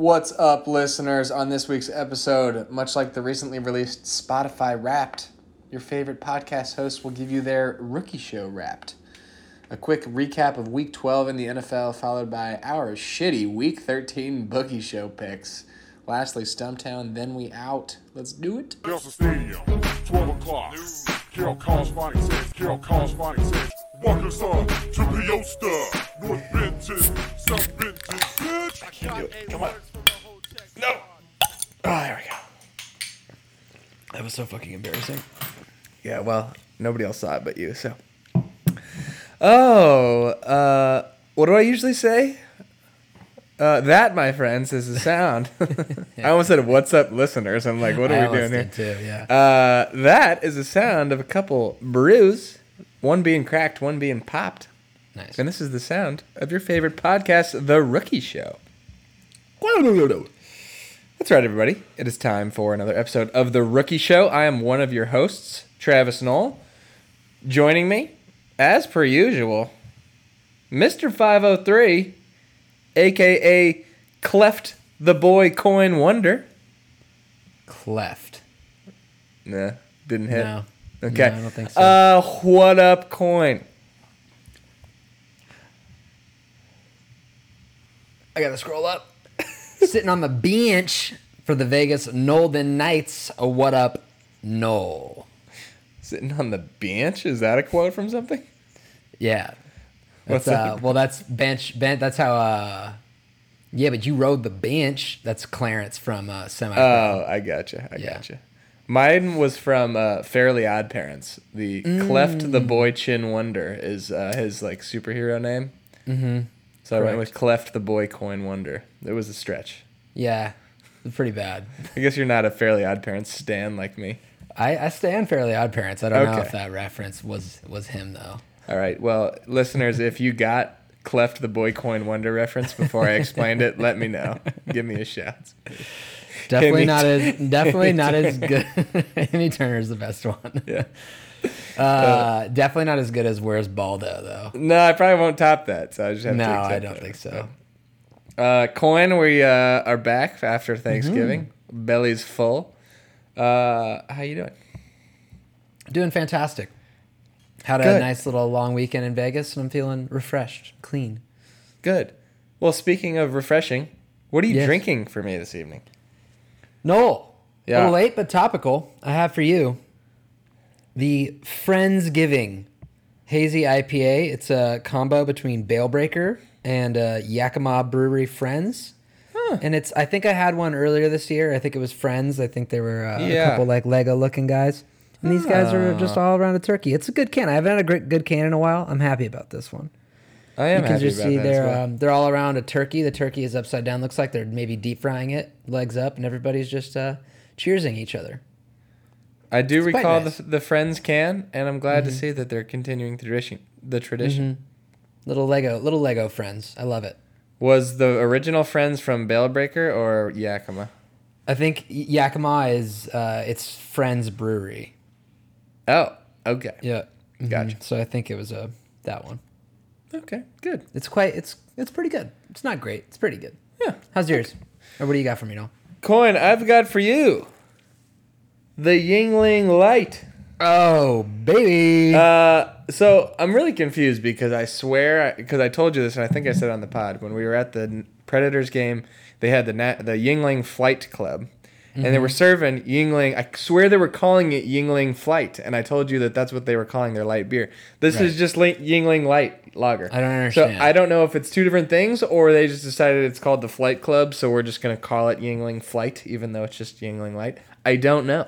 What's up, listeners? On this week's episode, much like the recently released Spotify Wrapped, your favorite podcast host will give you their rookie show wrapped. A quick recap of week 12 in the NFL, followed by our shitty week 13 bookie show picks. Lastly, Stumptown, then we out. Let's do it. Nelson Stadium, 12 o'clock. Carol Corresponding says, Carol Corresponding says, walk us up to Peosta, North Benton, South Benton, bitch. Come on. No. Oh, there we go. That was so fucking embarrassing. Yeah, well, nobody else saw it but you, so. Oh, uh, what do I usually say? Uh, that, my friends, is a sound. I almost said, "What's up, listeners?" I'm like, "What are I we doing here?" too, yeah. Uh, that is a sound of a couple brews, one being cracked, one being popped, nice. and this is the sound of your favorite podcast, The Rookie Show. That's right, everybody. It is time for another episode of The Rookie Show. I am one of your hosts, Travis Knoll. Joining me, as per usual, Mr. 503, aka Cleft the Boy Coyne Wonder. Cleft. Nah, didn't hit. No. Okay. No, I don't think so. Uh, what up, Coyne? I gotta scroll up. Sitting on the bench for the Vegas Nolden Knights. A what up, Knoll? Sitting on the bench? Is that a quote from something? Yeah. What's uh, that? well, that's bench. Ben, that's how. uh Yeah, but you rode the bench. That's Clarence from uh, Semi. Oh, I gotcha. I Yeah. gotcha. Mine was from uh, Fairly Odd Parents. The Cleft the Mm. Boy Chin Wonder is uh, his like superhero name. Mm-hmm. So I went with Cleft the Boy Coyne Wonder. It was a stretch. yeah, pretty bad. I guess you're not a Fairly Odd Parents stan like me. I, I stand Fairly Odd Parents. I don't know if that reference was was him though. All right. Well, listeners, if you got Cleft the Boy Coyne Wonder reference before I explained it, let me know. Give me a shout. Definitely Amy not as Turner. definitely not as good. Amy Turner's the best one. Yeah. Uh, definitely not as good as Where's Baldo though. No, I probably won't top that. So I just have No, to. I don't it. think so. Uh, Coyne, we uh, are back after Thanksgiving. Belly's full. Uh, how you doing? Doing fantastic. Had a nice little long weekend in Vegas, and I'm feeling refreshed, clean. Good. Well, speaking of refreshing, what are you Yes. drinking for me this evening? Knoll, a Yeah. little late but topical. I have for you the Friendsgiving Hazy IPA. It's a combo between Bale Breaker and uh, Yakima Brewery Friends. And it's I think I had one earlier this year. I think it was Friends. I think they were uh, Yeah. a couple like Lego looking guys. And these guys are just all around a turkey. It's a good can. I haven't had a great, good can in a while. I'm happy about this one. I am you can just see they're well. um, they're all around a turkey. The turkey is upside down. Looks like they're maybe deep frying it, legs up, and everybody's just uh, cheersing each other. I do quite recall nice. the, the friends can, and I'm glad to see that they're continuing the tradition. The tradition Little Lego, little Lego friends. I love it. was the original friends from Bale Breaker or Yakima. I think Yakima is uh, it's Friends Brewery. Oh, okay, Yeah, Mhm. Gotcha. So I think it was uh, that one. okay, good. It's quite it's it's pretty good. It's not great. It's pretty good. Yeah, How's yours? Or what do you got for me, Knoll? Coyne, I've got for you the Yuengling Light. Oh baby. Uh, so I'm really confused because I swear because I told you this and I think I said it on the pod when we were at the Predators game. They had the Na- the Yuengling Flight Club, and they were serving Yuengling. I swear they were calling it Yuengling Flight, and I told you that that's what they were calling their light beer. This is just li- Yuengling Light Lager. I don't understand. So I don't know if it's two different things or they just decided it's called the Flight Club, so we're just gonna call it Yuengling Flight, even though it's just Yuengling Light. I don't know.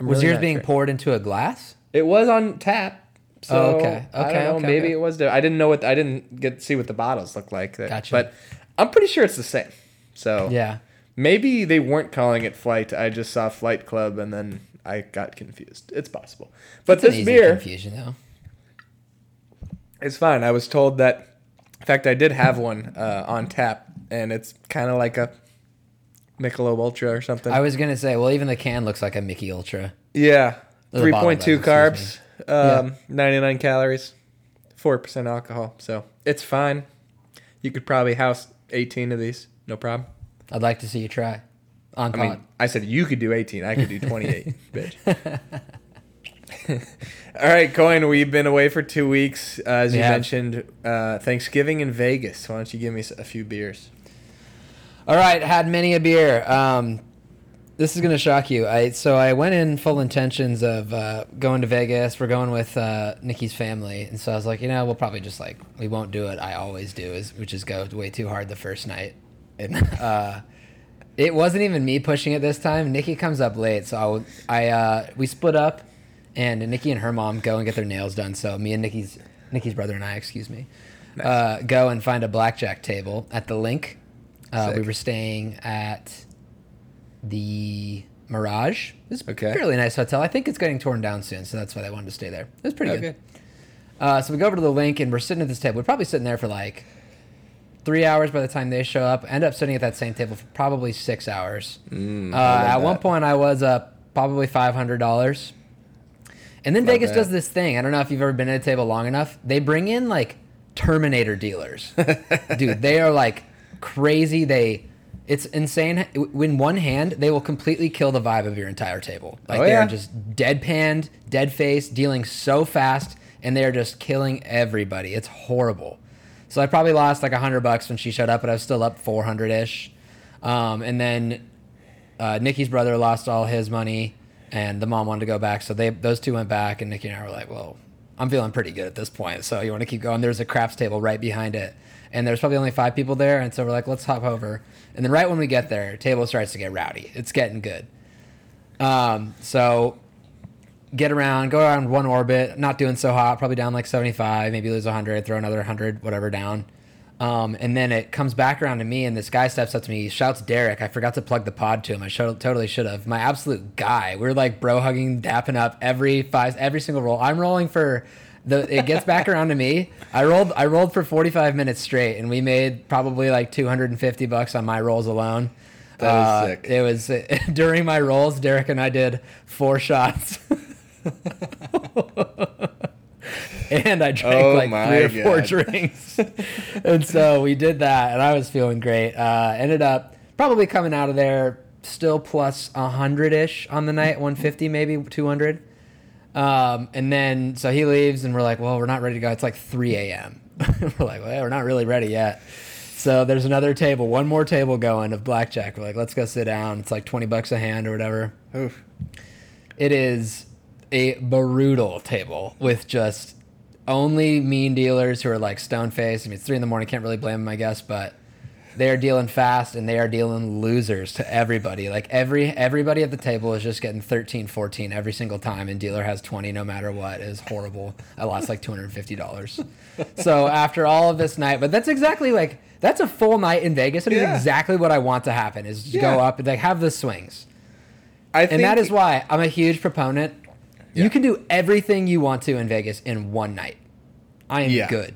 I'm was really yours being sure. poured into a glass? It was on tap. So Oh, okay. I Okay, don't know. okay, maybe okay. it was. There. I didn't know what. I didn't get to see what the bottles look like. That, Gotcha. But I'm pretty sure it's the same. So Yeah. maybe they weren't calling it Flight. I just saw Flight Club and then I got confused. It's possible. But It's an this beer confusion though. is fine. I was told that. In fact, I did have one uh, on tap, and it's kind of like a Michelob Ultra or something. I was gonna say, well, even the can looks like a Mickey Ultra. yeah, three point two carbs, um, Yeah. ninety nine calories, four percent alcohol. So it's fine. You could probably house eighteen of these, no problem. I'd like to see you try. On I pod. mean, I said you could do 18. I could do 28, bitch. All right, Coyne, we've been away for two weeks. Uh, as you mentioned, uh, Thanksgiving in Vegas. Why don't you give me a few beers? All right, had many a beer. Um, this is gonna shock you. I so I went in full intentions of uh, going to Vegas. We're going with uh, Nikki's family, and so I was like, you know, we'll probably just like we won't do it. I always do is which is go way too hard the first night, and uh, it wasn't even me pushing it this time. Nikki comes up late, so I, I uh, we split up, and Nikki and her mom go and get their nails done. So me and Nikki's Nikki's brother and I, excuse me, uh, go and find a blackjack table at the LINQ. Uh, we were staying at the Mirage. It's a Okay. fairly nice hotel. I think it's getting torn down soon, so that's why they wanted to stay there. It was pretty Okay. good. Uh, so we go over to the LINQ and we're sitting at this table. We're probably sitting there for like three hours by the time they show up. End up sitting at that same table for probably six hours. Mm, uh, love at one point, I was up probably five hundred dollars. And then Not Vegas bad. does this thing. I don't know if you've ever been at a table long enough. They bring in like Terminator dealers, dude. They are like crazy. They, it's insane. In one hand, they will completely kill the vibe of your entire table. Like Oh, they yeah. are just deadpanned, dead face, dealing so fast, and they are just killing everybody. It's horrible. So I probably lost like a hundred bucks when she showed up, but I was still up four hundred ish. Um, and then uh, Nikki's brother lost all his money, and the mom wanted to go back, so they those two went back, and Nikki and I were like, "Well, I'm feeling pretty good at this point, so you want to keep going?" There's a craps table right behind it, and there's probably only five people there, and so we're like, "Let's hop over." And then right when we get there, table starts to get rowdy. It's getting good. Um, so get around, go around one orbit, not doing so hot, probably down like 75, maybe lose 100, throw another 100, whatever down. Um, and then it comes back around to me, and this guy steps up to me. He shouts, Derek. I forgot to plug the pod to him. I totally should have. My absolute guy. We're like bro hugging, dapping up every five, every single roll. I'm rolling for the. It gets back around to me. I rolled. I rolled for 45 minutes straight, and we made probably like 250 bucks on my rolls alone. That is Uh, sick. It was during my rolls. Derek and I did four shots. and I drank Oh like three or four drinks. and so we did that, and I was feeling great. Uh, ended up probably coming out of there still plus a hundred ish on the night, one fifty maybe two hundred. Um, and then so he leaves, and we're like, well, we're not ready to go. It's like three a.m. we're like, well, we're not really ready yet. So there's another table, one more table going of blackjack. We're like, let's go sit down. It's like twenty bucks a hand or whatever. Oof. It is a brutal table with just only mean dealers who are like stone faced. I mean, it's three in the morning. Can't really blame them, I guess, but they are dealing fast and they are dealing losers to everybody. Like every everybody at the table is just getting 13, 14 every single time, and dealer has 20 no matter what. Is horrible. I lost like $250. so after all of this night, but that's exactly like that's a full night in Vegas. It is Yeah. exactly what I want to happen is just Yeah. go up and like have the swings. I think And that is why I'm a huge proponent. Yeah. You can do everything you want to in Vegas in one night. I am good.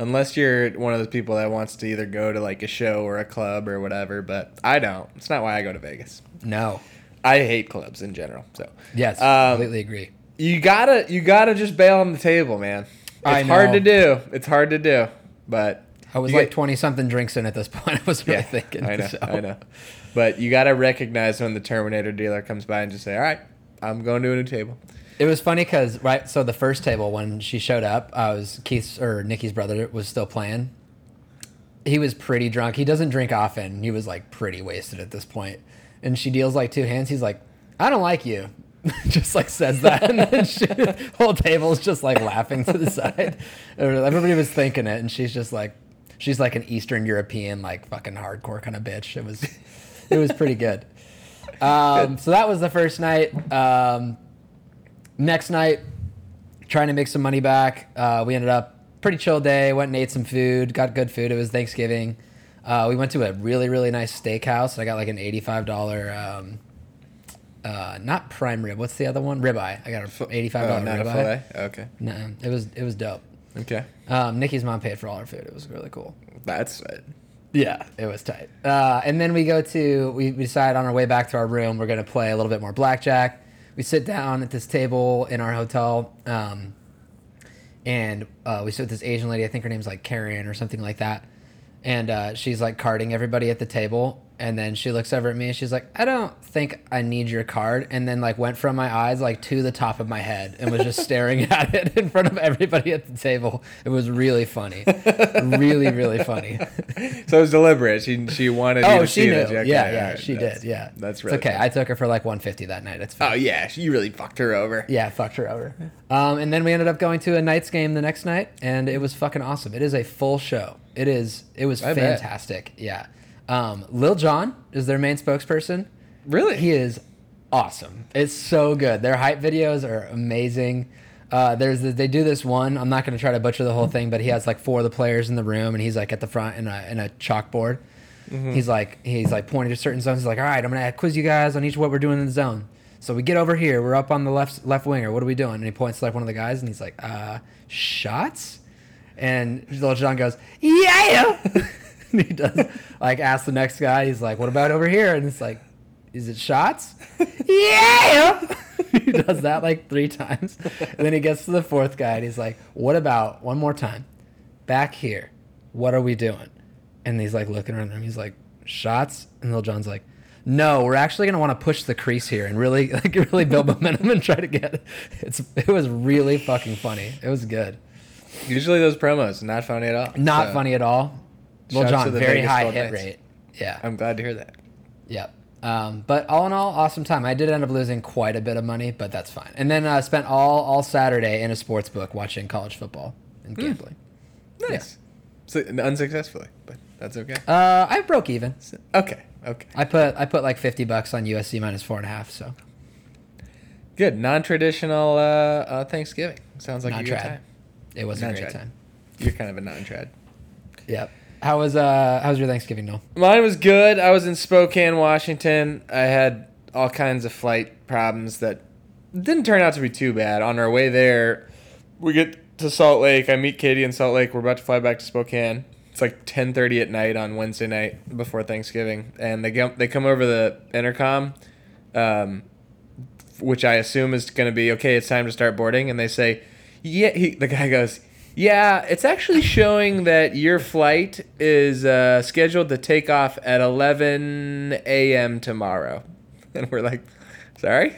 Unless you're one of those people that wants to either go to like a show or a club or whatever, but I don't. It's not why I go to Vegas. No. I hate clubs in general. So Yes, Um, completely agree. you gotta you gotta just bail on the table, man. It's I hard know. to do. It's hard to do, but I was like 20 something drinks in at this point. I was really yeah, thinking. I know, so. I know. But you gotta recognize when the Terminator dealer comes by and just say, "All right, I'm going to a new table." It was funny because right, so the first table when she showed up, I was Keith's or Nikki's brother was still playing. He was pretty drunk. He doesn't drink often. He was like pretty wasted at this point, and she deals like two hands. He's like, "I don't like you," just like says that, and then she, whole table's just like laughing to the side. Everybody was thinking it, and she's just like, she's like an Eastern European like fucking hardcore kind of bitch. It was, it was pretty good. Um, so that was the first night. Um, next night, trying to make some money back. Uh, we ended up pretty chill day. Went and ate some food. Got good food. It was Thanksgiving. Uh, we went to a really really nice steakhouse. I got like an eighty five dollar. Um, uh, not prime rib. What's the other one? Ribeye. I got an eighty five Oh, dollar not ribeye. Okay, No, it was it was dope. okay, Um, Nikki's mom paid for all our food. It was really cool. that's it. Yeah, it was tight. Uh, and then we go to we, we decide on our way back to our room we're gonna play a little bit more blackjack. We sit down at this table in our hotel, um, and uh, we sit with this Asian lady. I think her name's like Karen or something like that. and uh, she's like carding everybody at the table. And then she looks over at me and she's like, I don't think I need your card. And then like went from my eyes like to the top of my head and was just staring at it in front of everybody at the table. It was really funny, really really funny. So it was deliberate. She she wanted. you Oh, to she see knew. Yeah, yeah, she that's- did. Yeah, That's It's really okay. funny. I took her for like 150 that night. It's fine. Oh yeah, you really fucked her over. Yeah, fucked her over. Um, and then we ended up going to a Knights game the next night, and it was fucking awesome. It is a full show. It is. It was I bet. fantastic. Yeah. Um, Lil Jon is their main spokesperson. Really? He is awesome. It's so good. Their hype videos are amazing. Uh, there's the, they do this one. I'm not going to try to butcher the whole thing, but he has like four of the players in the room, and he's like at the front in a in a chalkboard. He's like he's like pointing to certain zones. He's like, all right, I'm gonna quiz you guys on each what we're doing in the zone. So we get over here. We're up on the left left winger. What are we doing? And he points to like one of the guys, and he's like, uh, shots. And Lil Jon goes, yeah. and he does like ask the next guy. He's like, what about over here? And it's like, is it shots? yeah. he does that like three times, and then he gets to the fourth guy, and he's like, what about one more time? Back here. What are we doing? And he's like looking around him. He's like, shots. And Lil Jon's like, no, we're actually gonna want to push the crease here and really like really build momentum and try to get it. It's it was really fucking funny. It was good. Usually those promos not funny at all. Not So, funny at all. Shouts to John, the very Vegas high hit Knights. rate. Yeah. I'm glad to hear that. Yep. Um, but all in all, awesome time. I did end up losing quite a bit of money, but that's fine. And then uh, spent all all Saturday in a sports book watching college football and gambling. Nice. So, unsuccessfully, but that's okay. Uh, I broke even. Okay. Okay. I put I put like fifty bucks on USC minus four and a half. So Good. Non-traditional uh, uh, Thanksgiving. Sounds like not a good time. It was a great Non-trad. time. You're kind of a non-trad. Yep. How was uh how was your Thanksgiving, Knoll? Mine was good. I was in Spokane, Washington. I had all kinds of flight problems that didn't turn out to be too bad. On our way there, we get to Salt Lake. I meet Katie in Salt Lake. We're about to fly back to Spokane. It's like 10:30 at night on Wednesday night before Thanksgiving, and they come they come over the intercom, um, which I assume is going to be okay. It's time to start boarding, and they say, "Yeah." He, the guy goes, "Yeah, it's actually showing that your flight is uh, scheduled to take off at 11 a.m. tomorrow," and we're like, "Sorry."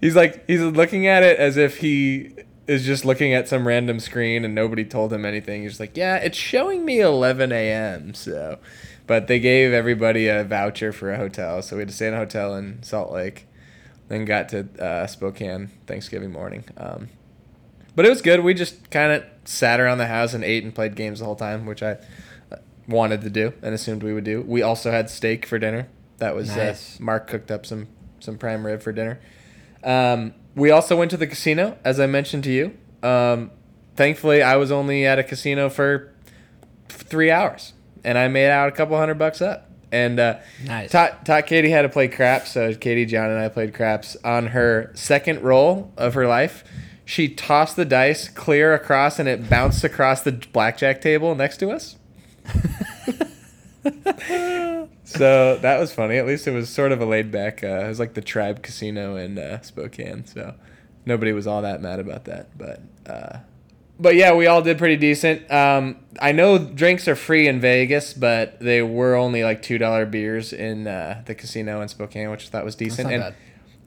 He's like he's looking at it as if he is just looking at some random screen and nobody told him anything. He's like, "Yeah, it's showing me 11 a.m." So, but they gave everybody a voucher for a hotel, so we had to stay in a hotel in Salt Lake. Then got to uh, Spokane Thanksgiving morning. Um, but it was good. We just kind of sat around the house and ate and played games the whole time, which I uh, wanted to do and assumed we would do. We also had steak for dinner. That was Nice. uh, Mark cooked up some some prime rib for dinner. Um, we also went to the casino, as I mentioned to you. Um, thankfully, I was only at a casino for three hours, and I made out a couple hundred bucks up. And uh, Nice. taught, taught Katie how to play craps. So Katie, John, and I played craps on her second roll of her life. She tossed the dice clear across, and it bounced across the blackjack table next to us. so that was funny. At least it was sort of a laid back. Uh, it was like the Tribe Casino in uh, Spokane. So nobody was all that mad about that. But uh, but yeah, we all did pretty decent. Um, I know drinks are free in Vegas, but they were only like two dollar beers in uh, the casino in Spokane, which I thought was decent. and bad.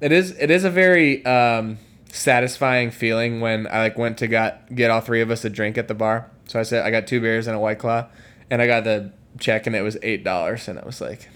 it is it is a very um, satisfying feeling when I like went to got get all three of us a drink at the bar. So I said I got two beers and a white claw, and I got the check and it was eight dollars, and I was like,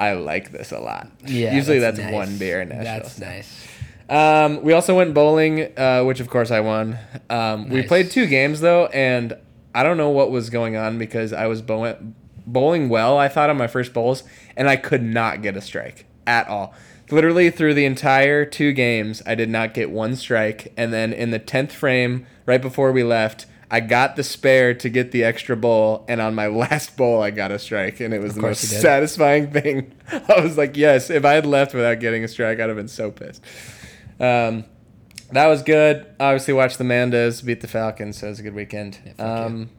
I like this a lot. Yeah. Usually that's, nice. one beer in Nashville. That's so. nice. Um, we also went bowling, uh, which of course I won. Um, We played two games though, and I don't know what was going on because I was bowling, bowling well. I thought on my first bowls, and I could not get a strike at all. Literally through the entire two games, I did not get one strike. And then in the tenth frame, right before we left, I got the spare to get the extra bowl, and on my last bowl, I got a strike, and it was the most satisfying thing. I was like, yes, if I had left without getting a strike, I'd have been so pissed. Um, that was good. Obviously, watched the Mandas beat the Falcons, so it was a good weekend. Yeah. um,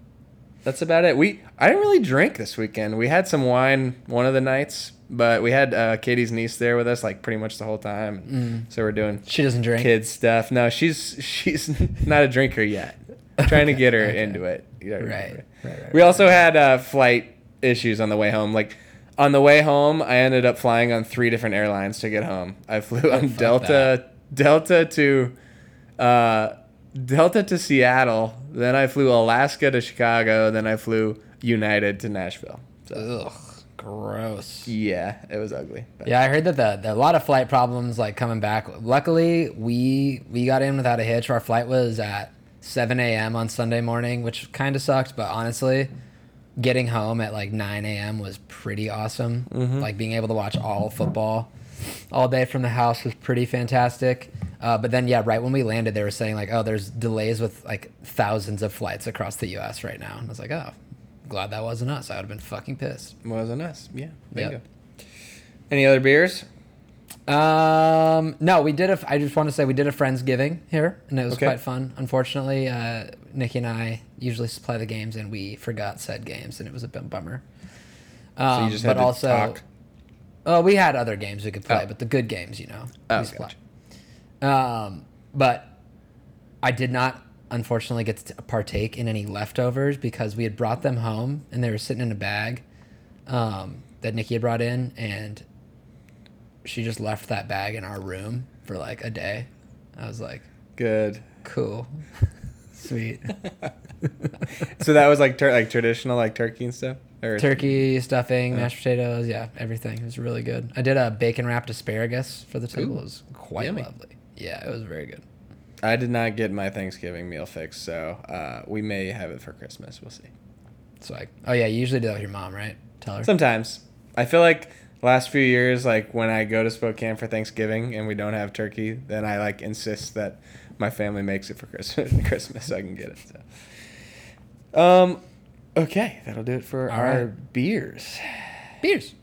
that's about it. We I didn't really drink this weekend. We had some wine one of the nights, but we had uh, Katie's niece there with us like pretty much the whole time. So we're doing She doesn't drink. kids stuff. No, she's she's not a drinker yet. Trying to get her Okay. into it. Gotta Right. remember. we also had uh, flight issues on the way home. Like on the way home, I ended up flying on three different airlines to get home. I flew on fuck Delta, Delta to, uh, Delta to Seattle. Then I flew Alaska to Chicago. Then I flew United to Nashville. So Ugh, gross. yeah, it was ugly. But Yeah, I heard that the, the a lot of flight problems like coming back. Luckily, we we got in without a hitch. Our flight was at 7 a.m. on Sunday morning, which kind of sucked. But honestly, getting home at like 9 a.m. was pretty awesome. Like being able to watch all football all day from the house was pretty fantastic. Uh, but then, yeah, right when we landed, they were saying like, "Oh, there's delays with like thousands of flights across the U.S. right now." And I was like, "Oh, glad that wasn't us. I would have been fucking pissed." wasn't us. Yeah. Yep. Bingo. Any other beers? Um, no, we did a. I just want to say we did a friendsgiving here, and it was Okay. quite fun. Unfortunately, uh, Nikki and I usually play the games, and we forgot said games, and it was a bit bummer. Um, So you just but had to also, talk. Oh, we had other games we could play, Oh. but the good games, you know. Oh, we gotcha. Um, but I did not, unfortunately, get to partake in any leftovers because we had brought them home, and they were sitting in a bag um, that Nikki had brought in, and she just left that bag in our room for like a day. I was like, Good. cool, sweet. So that was like tur- like traditional like turkey and stuff. Or Turkey stuffing, mashed potatoes, yeah, everything. It was really good. I did a bacon wrapped asparagus for the table. Ooh, It was quite yummy. lovely. Yeah, it was very good. I did not get my Thanksgiving meal fixed, so uh, we may have it for Christmas. We'll see. So like, oh yeah, you usually do that with your mom, right? Tell her. Sometimes I feel like last few years, like when I go to Spokane for Thanksgiving and we don't have turkey, then I like insist that my family makes it for Christmas. Christmas, so I can get it. So, um, okay, that'll do it for All our right. beers. Beers.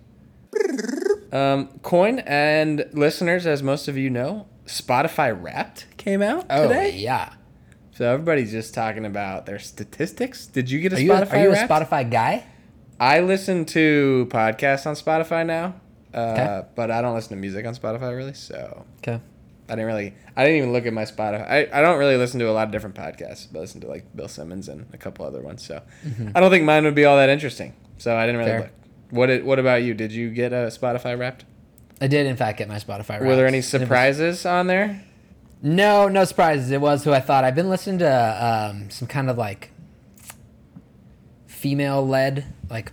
Um, Coyne and listeners, as most of you know, Spotify Wrapped came out Oh today. yeah. So everybody's just talking about their statistics. Did you get a Are you, a, Spotify are you a Spotify guy? I listen to podcasts on Spotify now, uh, Okay. but I don't listen to music on Spotify really. So Okay. I didn't really, I didn't even look at my Spotify. I, I don't really listen to a lot of different podcasts, but I listen to like Bill Simmons and a couple other ones. So I don't think mine would be all that interesting. So I didn't really Fair. look. What did, What about you? Did you get a Spotify Wrapped? I did in fact get my Spotify. Wrapped. Were there any Wrapped. And it was- surprises on there? No, no surprises. It was who I thought. I've been listening to um, some kind of like female-led like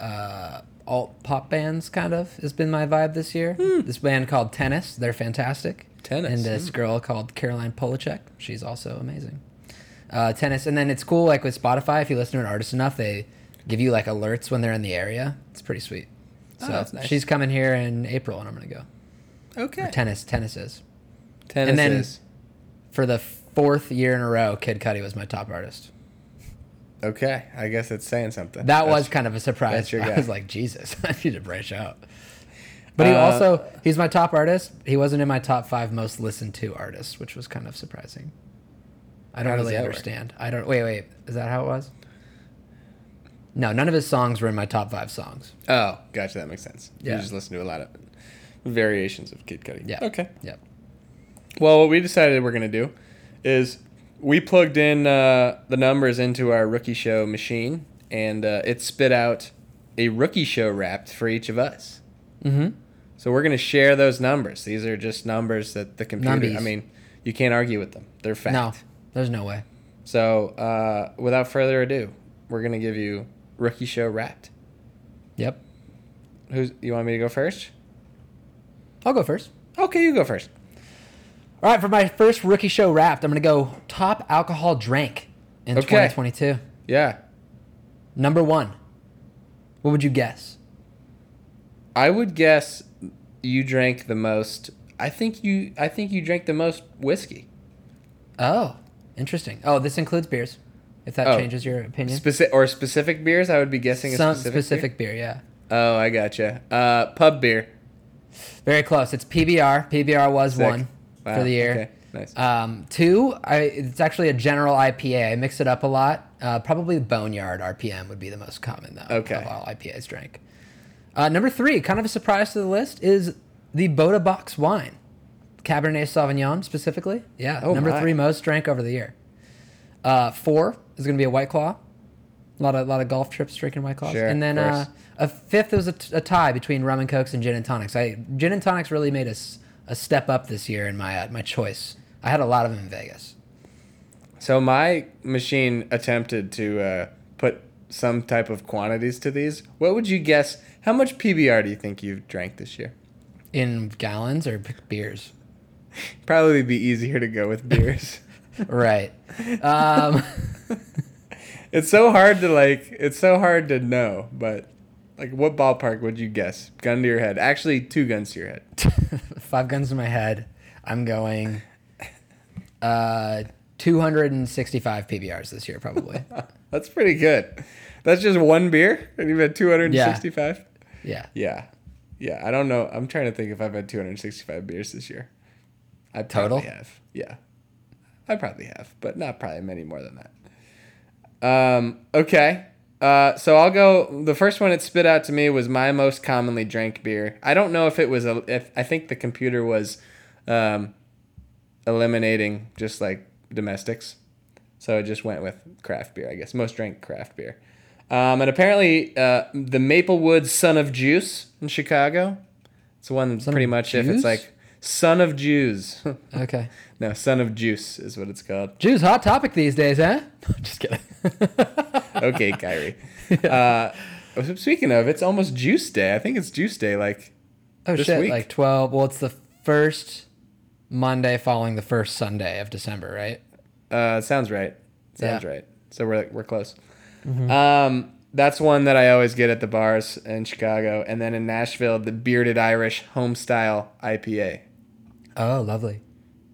uh, alt pop bands. Kind of has been my vibe this year. This band called Tennis. They're fantastic. Tennis, And this girl called Caroline Polachek. She's also amazing. Uh, tennis, and then it's cool. Like with Spotify, if you listen to an artist enough, they give you like alerts when they're in the area. It's pretty sweet. Oh, So that's nice. she's coming here in April, and I'm gonna go. Okay. Or tennis, tennis is. Tennis and then- For the fourth year in a row, Kid Cudi was my top artist. Okay, I guess it's saying something. That That's- was kind of a surprise. that's your I was like, Jesus, I need to branch out. But he Uh, also he's my top artist. He wasn't in my top five most listened to artists, which was kind of surprising. I don't really that work? understand. I don't wait, wait. Is that how it was? No, none of his songs were in my top five songs. Oh, gotcha. That makes sense. You Yeah. just listen to a lot of variations of Kid Cudi. Yeah. Okay. Yep. Well, what we decided we're gonna do is we plugged in uh, the numbers into our rookie show machine, and uh, it spit out a rookie show wrapped for each of us. Mm-hmm. So we're gonna share those numbers. These are just numbers that the computer. I mean, you can't argue with them. They're fact. No, there's no way. So uh, without further ado, we're gonna give you rookie show wrapped. Yep. Who's you want me to go first? I'll go first. Okay, you go first. All right, for my first rookie show wrapped, I'm gonna go top alcohol drank in Okay. 2022. Yeah, Number one. What would you guess? I would guess you drank the most. I think you. I think you drank the most whiskey. Oh, interesting. Oh, this includes beers. If that Oh. changes your opinion. Specific or specific beers. I would be guessing a Some specific. specific, beer? beer. yeah. Oh, I gotcha. Uh, pub beer. Very close. It's PBR. PBR was Sick. one Wow, for the year. okay, nice. Um, two, I, it's actually a general IPA. I mix it up a lot. Uh, probably Boneyard RPM would be the most common though. Okay. Of all IPAs drank. Uh, number three, kind of a surprise to the list, is the Bota Box wine, Cabernet Sauvignon specifically. Yeah, Oh, number my. three most drank over the year. Uh, four is going to be a White Claw. A lot of lot of golf trips drinking White Claws. Sure, and then uh, a fifth was a, t- a tie between rum and cokes and gin and tonics. I gin and tonics really made us a step up this year in my uh, my choice. I had a lot of them in Vegas. So my machine attempted to uh, put some type of quantities to these. What would you guess? How much PBR do you think you've drank this year? In gallons or beers? Probably be easier to go with beers. right. Um, it's so hard to like. It's so hard to know, but like, what ballpark would you guess? Gun to your head. Actually, two guns to your head. five guns to my head. I'm going uh, 265 PBRs this year, probably. That's pretty good. That's just one beer, and you've had two hundred and sixty-five. yeah. Yeah, yeah. I don't know. I'm trying to think if I've had two hundred sixty-five beers this year. I probably Total? have. Yeah, I probably have, but not probably many more than that. Um. Okay. Uh. So I'll go. The first one it spit out to me was my most commonly drank beer. I don't know if it was a. If I think the computer was, um, eliminating just like domestics. So it just went with craft beer, I guess. Most drank craft beer. Um, and apparently, uh, the Maplewood Son of Juice in Chicago. It's one that's Son pretty much if it's like Son of Jews. Okay. no, Son of Juice is what it's called. Jews, hot topic these days, huh? Just kidding. Okay, Kyrie. uh, speaking of, it's almost Juice Day. I think it's Juice Day. Like, oh shit! week? Like 12. Well, it's the first Monday following the first Sunday of December, right? Uh, sounds right. Sounds Yeah. right. So we're we're close. Um, that's one that I always get at the bars in Chicago, and then in Nashville, the Bearded Iris Home Style IPA, Oh, lovely.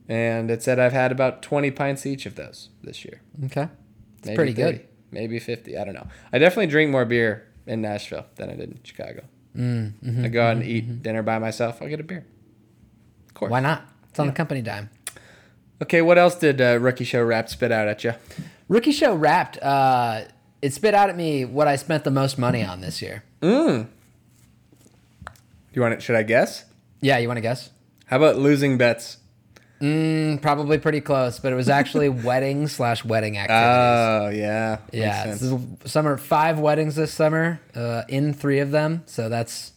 and it said I've had about twenty pints each of those this year. Okay. It's pretty 30, good. Maybe fifty. I don't know. I definitely drink more beer in Nashville than I did in Chicago. Mm, mhm. I go out and eat dinner by myself. I'll get a beer. Of course. Why not? It's on Yeah. the company dime. Okay, what else did uh, Rookie Show Rap spit out at you? Rookie Show Wrapped. Uh, it spit out at me what I spent the most money on this year. Mm. You want it? Should I guess? Yeah, you want to guess? How about losing bets? Mm, probably pretty close, but it was actually wedding slash wedding activities. Oh yeah. Yeah, this is summer five weddings this summer. Uh, in three of them, so that's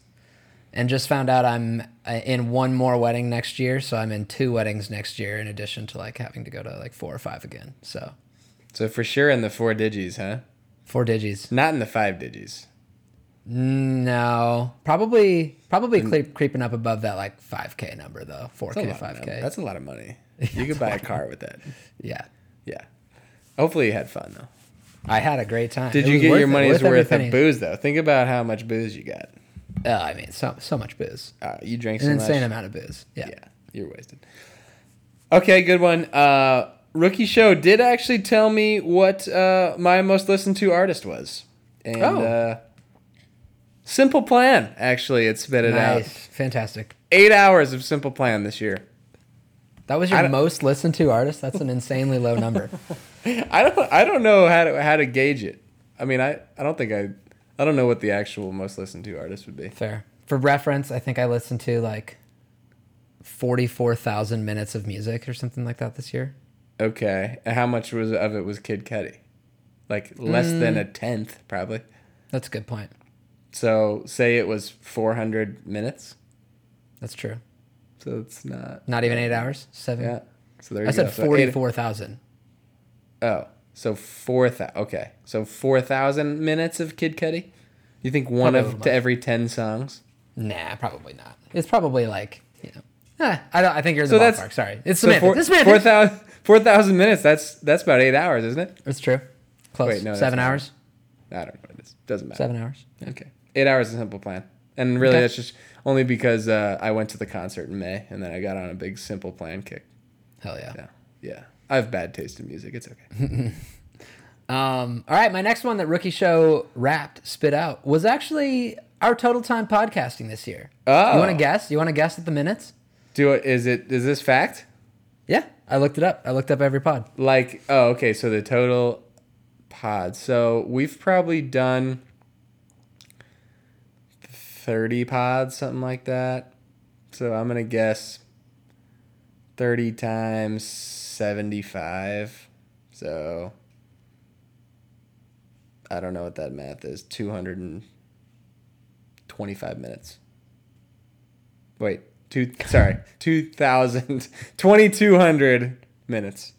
and just found out I'm uh, in one more wedding next year, so I'm in two weddings next year in addition to like having to go to like four or five again. So So for sure in the four digits, huh? four digits. Not in the five digits. No, probably probably creep, creeping up above that like five k number though. Four That's a k, lot of five money. k. That's a lot of money. You could buy a car with that. Yeah, Yeah. Hopefully you had fun though. I had a great time. Did It you was get worth your it, money's every worth penny. of booze though? Think about how much booze you got. Uh, I mean, so so much booze, Uh, you drank an so insane much. amount of booze. Yeah. Yeah, you're wasted. Okay, good one. Uh, Rookie Show did actually tell me what uh, my most listened to artist was. And Oh. uh, Simple Plan, actually, it spit it out. nice, fantastic. Eight hours of Simple Plan this year. That was your most listened to artist. That's an insanely low number. I don't I don't know how to how to gauge it. I mean, I, I don't think I I don't know what the actual most listened to artist would be. Fair. For reference, I think I listened to like forty-four thousand minutes of music or something like that this year. Okay, and how much was of it was Kid Cudi? Like less than Mm. a tenth, probably. That's a good point. So say it was 400 minutes. That's true. So it's not. Not even eight hours. Seven. Yeah. So there you I said go. So forty-four thousand. oh, so four thousand. Okay, so four thousand minutes of Kid Cudi. You think one Probably of to every ten songs? Nah, probably not. It's probably like you know. Eh, I don't. I think you're in So the that's- ballpark. Sorry, it's So semantics. four, it's semantics. 4,000 4,000 minutes. That's that's about eight hours, isn't it? It's true. Close. Wait, no, that's Seven hours. I don't know what it is. Doesn't matter. Seven hours. Okay, eight hours is a simple plan, and really Okay. that's just only because uh, I went to the concert in May, and then I got on a big simple plan kick. Hell yeah. Yeah, yeah. I have bad taste in music. It's okay. Um, all right, my next one that Rookie Show wrapped spit out was actually our total time podcasting this year. Oh. You want to guess? You want to guess at the minutes? Do it. Is it? Is this fact? Yeah, I looked it up. I looked up every pod. Like, oh, okay. So the total pods. So we've probably done thirty pods, something like that. So I'm gonna guess thirty times seventy-five. So I don't know what that math is. Two hundred and twenty-five minutes. Wait, two. Sorry, two thousand twenty-two hundred minutes.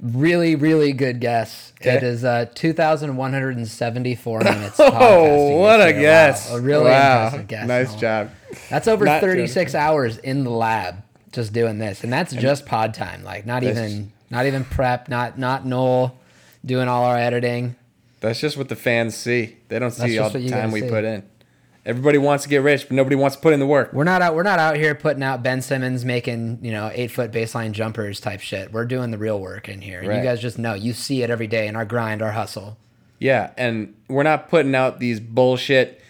Really, really good guess. Okay. It is uh, 2,174 minutes. Oh, what a guess! Wow, a really wow. impressive guess. Nice Knoll. job. That's over Not 36 hours in the lab just doing this, and that's just pod time. Like not even not even prep, not not Knoll doing all our editing. That's just what the fans see. They don't see all the time we see. put in. Everybody wants to get rich, but nobody wants to put in the work. We're not out. We're not out here putting out Ben Simmons making you know eight foot baseline jumpers type shit. We're doing the real work in here. And Right. You guys just know. You see it every day in our grind, our hustle. Yeah, and we're not putting out these bullshit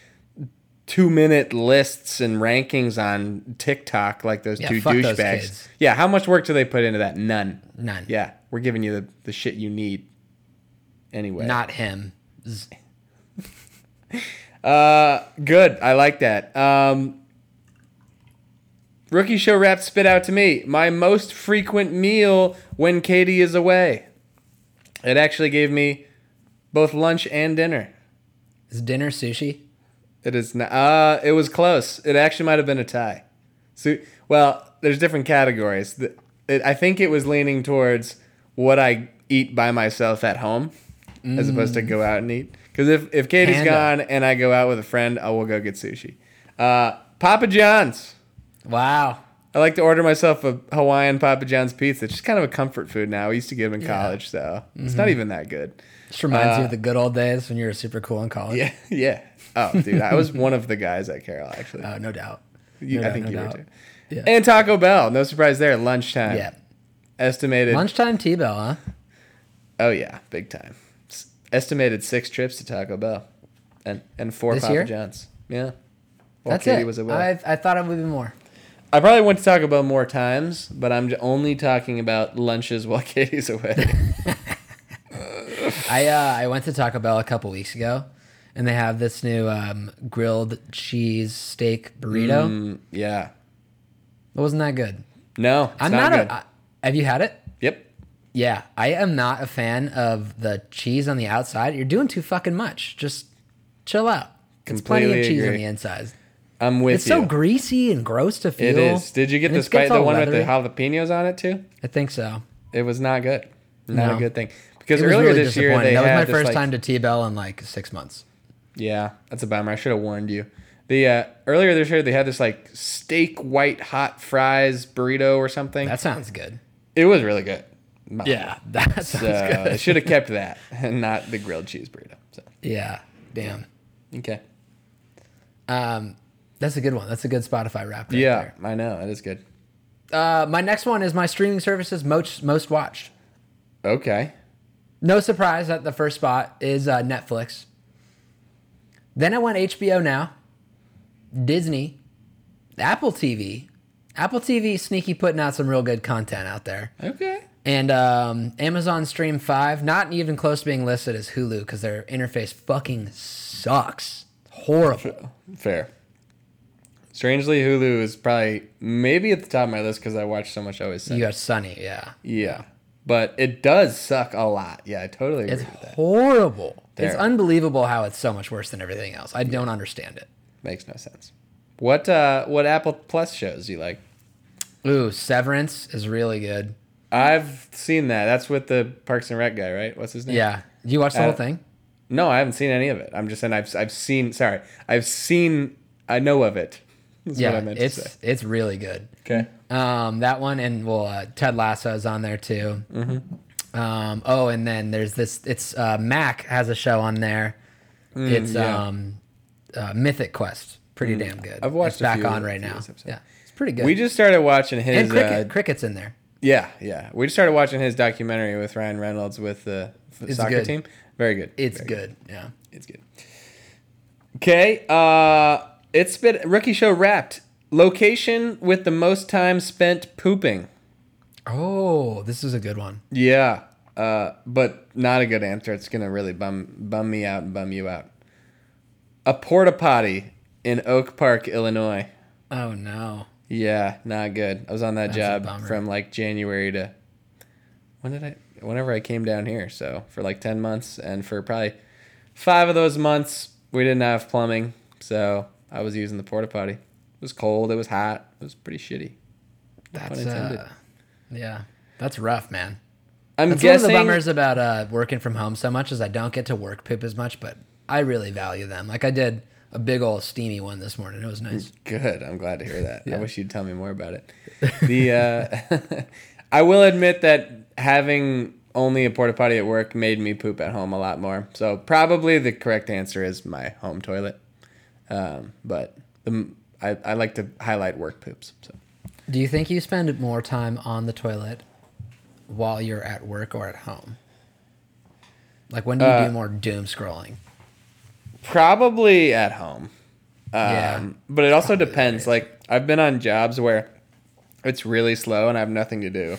two minute lists and rankings on TikTok like those Yeah, two douchebags. Yeah, how much work do they put into that? None. None. Yeah, we're giving you the, the shit you need anyway. Not him. Uh, good. I like that. Um, rookie show rap spit out to me my most frequent meal when Katie is away. It actually gave me both lunch and dinner. Is dinner sushi? It is not. Uh, it was close. It actually might have been a tie. So, well, there's different categories. The- It, I think it was leaning towards what I eat by myself at home, as opposed to go out and eat. Because if if Katie's Panda. gone and I go out with a friend, I will go get sushi. Uh, Papa John's. Wow. I like to order myself a Hawaiian Papa John's pizza. It's just kind of a comfort food now. I used to get them in college, so it's not even that good. Just reminds you Uh, of the good old days when you were super cool in college. Yeah, yeah. Oh, dude, I was one of the guys at Carroll actually. Oh, no doubt. You, No I doubt, think no you were too. Yeah. And Taco Bell, no surprise there. Lunchtime. Yeah. Estimated. Lunchtime T-Bell, huh? Oh yeah, big time. Estimated six trips to Taco Bell, and and four This Papa year? John's. Yeah. While That's Katie it. was away. I, I thought it would be more. I probably went to Taco Bell more times, but I'm only talking about lunches while Katie's away. I uh, I went to Taco Bell a couple weeks ago, and they have this new um, grilled cheese steak burrito. Mm, yeah. It wasn't that good. No, it's I'm not, not, good. a. I, have you had it? Yeah, I am not a fan of the cheese on the outside. You're doing too fucking much. Just chill out. It's plenty of Completely cheese on the inside. I'm with It's you. so greasy and gross to feel. It is. Did you get And the it gets the all one with the jalapenos on it too? I think so. It was not good. Not No. a good thing. Because It was earlier really this year disappointing. they that was had my this, first like- time to T-Bell in like six months. Yeah, that's a bummer. I should have warned you. The uh, earlier this year they had this like steak white hot fries burrito or something. That sounds good. it was really good. Yeah, that's So good. I should have kept that and not the grilled cheese burrito. So Yeah, damn. okay. Um, that's a good one. That's a good Spotify rap. Right yeah, I know that is good. Uh, my next one is my streaming services most most watched. Okay. No surprise that the first spot is uh, Netflix. Then I went HBO now, Disney, Apple TV. Apple TV sneaky putting out some real good content out there. Okay. And um, Amazon Stream 5, not even close to being listed as Hulu because their interface fucking sucks. Horrible. Fair. Strangely, Hulu is probably maybe at the top of my list because I watch so much Always Sunny. You got Sunny, yeah. Yeah, but it does suck a lot. Yeah, I totally agree It's with that. horrible. It's unbelievable how it's so much worse than everything else. I don't understand it. Makes no sense. What uh, what Apple Plus shows do you like? Ooh, Severance is really good. I've seen that. That's with the Parks and Rec guy, right? What's his name? Yeah. You watch the whole thing? No, I haven't seen any of it. I'm just saying I've I've seen. Sorry, I've seen. I know of it. Yeah, what I meant it's it's really good. Okay. Um, that one and well, uh, Ted Lasso is on there too. Mm-hmm. Um, oh, and then there's this. It's uh, Mac has a show on there. it's Mm, yeah. Mm. um, uh, Mythic Quest. Pretty damn good. I've watched It's back on right now. episodes. Yeah, it's pretty good. We just started watching his. and Cricket, uh, Cricket's in there. Yeah, yeah. We just started watching his documentary with Ryan Reynolds with the f- It's soccer good. team. Very good. It's Very good. Yeah. It's good. Okay. Uh, it's been rookie show wrapped. Location with the most time spent pooping. Oh, this is a good one. Yeah. Uh, but not a good answer. It's gonna really bum bum me out and bum you out. A porta potty in Oak Park, Illinois. Oh no. Yeah, not good. I was on that That's job from like January to when did I? Whenever I came down here, so for like ten months, and for probably five of those months we didn't have plumbing, so I was using the porta potty. It was cold. It was hot. It was pretty shitty. That's uh, yeah, that's rough, man. I'm That's one of guessing. the bummers about uh, working from home so much is I don't get to work poop as much, but I really value them. Like I did a big old steamy one this morning. It was nice. Good. I'm glad to hear that. I wish you'd tell me more about it. The uh, I will admit that having only a porta potty at work made me poop at home a lot more. So probably the correct answer is my home toilet. Um, but the, I, I like to highlight work poops. So Do you think you spend more time on the toilet while you're at work or at home? Like when do you Uh, do more doom scrolling? Probably at home. Um, Yeah. But it also depends. right. Like I've been on jobs where it's really slow and I have nothing to do,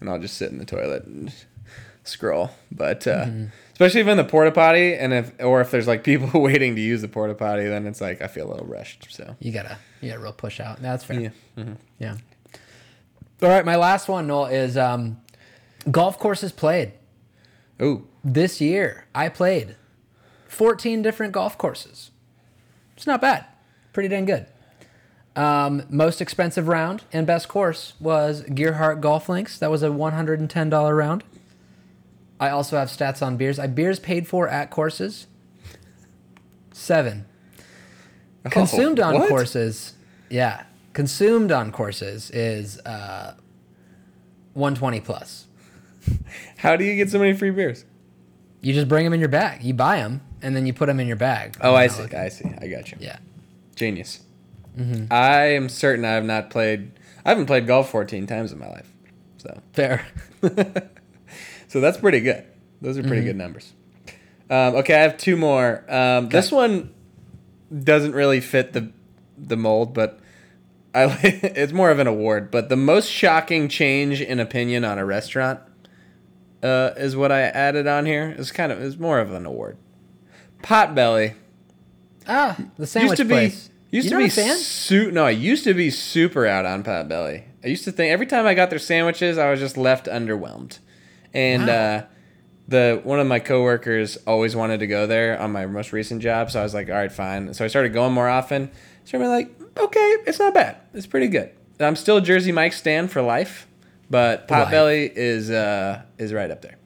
and I'll just sit in the toilet and scroll. But uh, Mm-hmm. especially if in the porta potty, and if or if there's like people waiting to use the porta potty, then it's like I feel a little rushed. So You gotta, you gotta real push out. That's fair. yeah. Yeah. All right, my last one, Knoll, is um, golf courses played Ooh, this year. I played 14 different golf courses. It's not bad. Pretty dang good. Um, most expensive round and best course was Gearhart Golf Links. That was a $110 round. I also have stats on beers. I beers paid for at courses. Seven. Consumed on Oh, what? courses. Yeah. Consumed on courses is uh, 120 plus. How do you get so many free beers? You just bring them in your bag. You buy them and then you put them in your bag. Oh, I see. I see. I got you. Yeah. Genius. Mm-hmm. I am certain I have not played. I haven't played golf 14 times in my life. So Fair. So that's pretty good. Those are Mm-hmm. pretty good numbers. Um, okay, I have two more. Um, this one doesn't really fit the the mold, but I it's more of an award. But the most shocking change in opinion on a restaurant uh, is what I added on here. It's kind of it's more of an award. Potbelly Ah, the sandwich used to place. be used You're to be a fan? Su- no, I used to be super out on Potbelly. I used to think every time I got their sandwiches, I was just left underwhelmed. And Wow. uh, the one of my coworkers always wanted to go there on my most recent job, so I was like, all right, fine. So I started going more often. So I'm like, okay, it's not bad. It's pretty good. I'm still Jersey Mike stand for life, but Potbelly is uh, is right up there.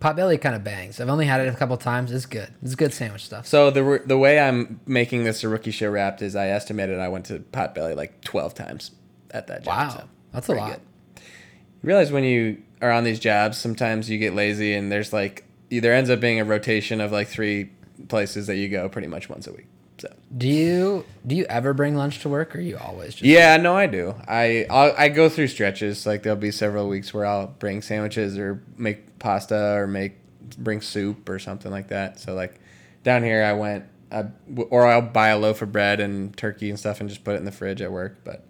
Potbelly kind of bangs. I've only had it a couple times. It's good. It's good sandwich stuff. So the the way I'm making this a rookie show wrapped is I estimated I went to Potbelly like 12 times at that job. Wow, so that's a lot. good. You realize when you are on these jobs, sometimes you get lazy and there's like there ends up being a rotation of like three places that you go pretty much once a week. So Do you do you ever bring lunch to work, or you always just? yeah, no, I do. I I'll, I go through stretches. Like there'll be several weeks where I'll bring sandwiches or make pasta or make bring soup or something like that. So like down here, I went, I, or I'll buy a loaf of bread and turkey and stuff and just put it in the fridge at work. But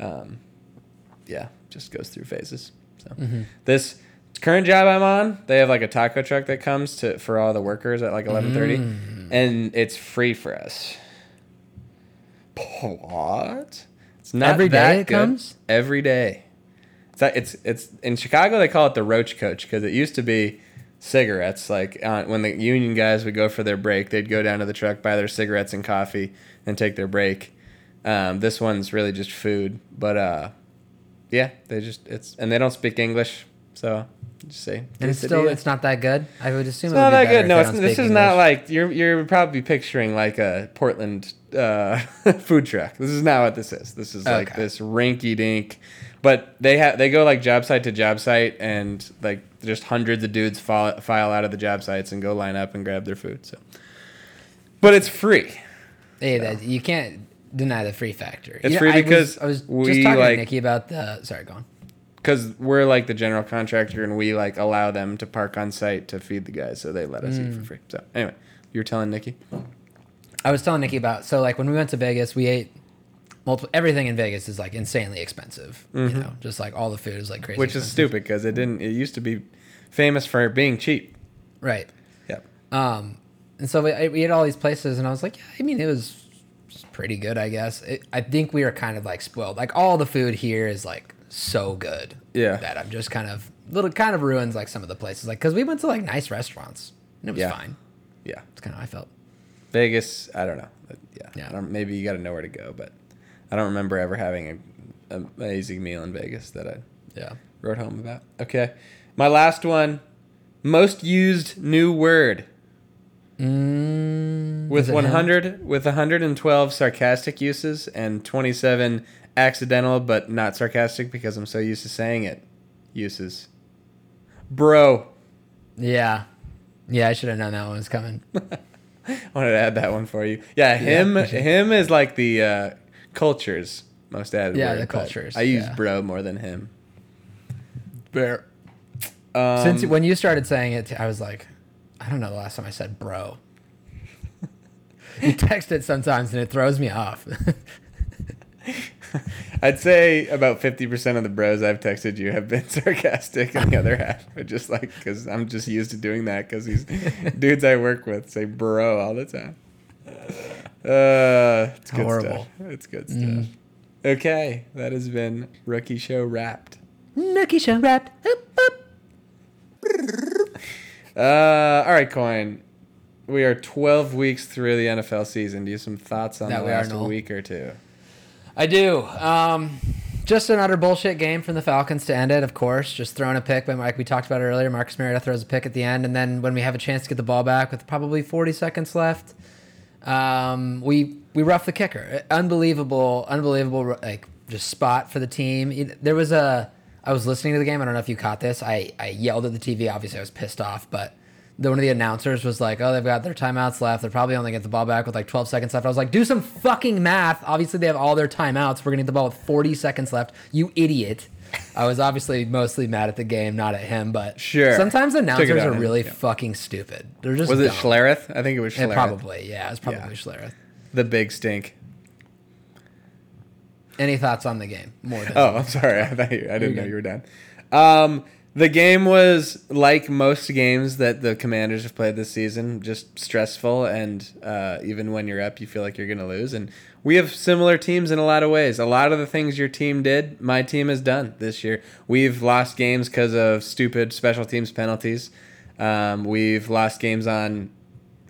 um, yeah, just goes through phases. So this current job I'm on, they have like a taco truck that comes to for all the workers at like eleven thirty, and it's free for us. What? It's not Every day it good. comes? Every day. It's like- it's it's in Chicago they call it the roach coach because it used to be cigarettes. Like uh, when the union guys would go for their break, they'd go down to the truck, buy their cigarettes and coffee, and take their break. Um, this one's really just food, but uh, yeah, they just it's and they don't speak English, so just say. And it's still it's not that good. I would assume It's it would not be that good. No, it's, this is not like you're you're probably picturing like a Portland uh, food truck. This is not what this is. This is like Okay. this rinky dink. But they have they go like job site to job site and like just hundreds of dudes file, file out of the job sites and go line up and grab their food. So, but it's free. Hey, that, you can't deny the free factor. It's You know, free I was- because I was, just we, talking like- to Nikki about the. Sorry, go on. Because we're like the general contractor and we like allow them to park on site to feed the guys, so they let us eat Mm. for free. So anyway, you were telling Nikki. I was telling Nikki about so like when we went to Vegas, we ate multiple. Everything in Vegas is like insanely expensive. You know, just like all the food is like crazy. Mm-hmm. which is stupid because it didn't. It used to be famous for being cheap. right? Yep. Um, and so we, we ate all these places, and I was like, yeah, I mean, it was pretty good, I guess. It, I think we were kind of like spoiled. Like all the food here is like so good. Yeah. That I'm just kind of little kind of ruins like some of the places, like because we went to like nice restaurants and it was Yeah. fine. Yeah. It's kind of how I felt. Vegas, I don't know. Yeah. Yeah. I don't, maybe you got to know where to go, but I don't remember ever having a an amazing meal in Vegas that I Yeah. wrote home about. Okay. My last one most used new word Mm, with is it him? 100 with 112 sarcastic uses and 27 accidental but not sarcastic because I'm so used to saying it uses. Bro, Yeah. Yeah, I should have known that one was coming. I wanted to add that one for you. Yeah, him it. him is like the uh, culture's most added Yeah, word, the culture's, I use yeah. bro more than him. Bear. Um, Since when you started saying it, I was like, I don't know the last time I said bro. you text it sometimes and it throws me off. I'd say about 50% of the bros I've texted you have been sarcastic, and the other half are just like, because I'm just used to doing that because these dudes I work with say bro all the time. Uh, it's good Horrible. stuff. It's good stuff. Okay, that has been Rookie Show Wrapped. Rookie show wrapped. Uh, all right, Coyne. We are 12 weeks through the NFL season. Do you have some thoughts on That the last week or two? I do. Um, just an utter bullshit game from the Falcons to end it, of course. Just throwing a pick, but like we talked about it earlier, Marcus Mariota throws a pick at the end, and then when we have a chance to get the ball back with probably 40 seconds left, um, we we rough the kicker. Unbelievable, unbelievable, like just spot for the team. There was a. I was listening to the game. I don't know if you caught this. I, I yelled at the TV. Obviously, I was pissed off, but the, one of the announcers was like, "Oh, they've got their timeouts left. They're probably only get the ball back with like 12 seconds left." I was like, "Do some fucking math." Obviously, they have all their timeouts. We're gonna get the ball with 40 seconds left. You idiot. I was obviously mostly mad at the game, not at him, but Sure. Sometimes announcers are him, really yeah. fucking stupid. They're just Was it. Schlereth? I think it was Schlereth. probably, yeah. It was probably Yeah. Schlereth. The big stink. Any thoughts on the game? More than Oh, I'm sorry. I thought you, I didn't know you were done. Um, the game was like most games that the Commanders have played this season, just stressful, and uh, even when you're up, you feel like you're going to lose. And we have similar teams in a lot of ways. A lot of the things your team did, my team has done this year. We've lost games because of stupid special teams penalties. Um, we've lost games on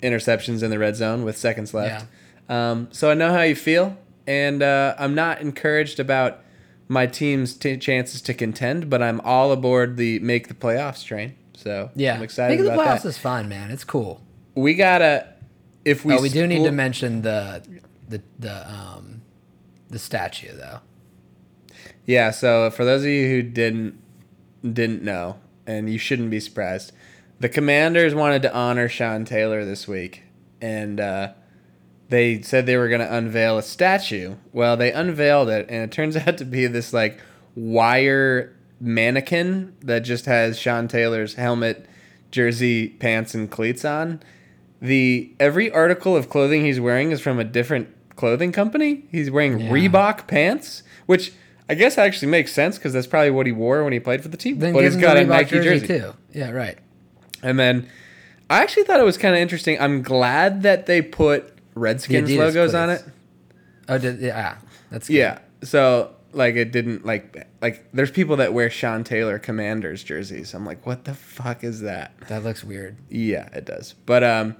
interceptions in the red zone with seconds left. Um, so I know how you feel, and uh, I'm not encouraged about my team's t- chances to contend, but I'm all aboard the make the playoffs train. So yeah. I'm excited Making the about playoffs that. is fun, man. It's cool. we gotta if we oh, we do need to mention the the the um the statue though. Yeah, so for those of you who didn't didn't know, and you shouldn't be surprised, the Commanders wanted to honor Sean Taylor this week, and uh, they said they were going to unveil a statue. Well, they unveiled it, and it turns out to be this like wire mannequin that just has Sean Taylor's helmet, jersey, pants, and cleats on. The every article of clothing he's wearing is from a different clothing company. He's wearing Yeah. Reebok pants, which I guess actually makes sense because that's probably what he wore when he played for the team. Then but he's got a Nike jersey, jersey, too. Yeah, right. and then I actually thought it was kind of interesting. I'm glad that they put Redskins Adidas logos on it. Oh, did yeah. That's good. Yeah. So like it didn't like like there's people that wear Sean Taylor Commanders jerseys. I'm like, what the fuck is that? That looks weird. Yeah, it does. But um,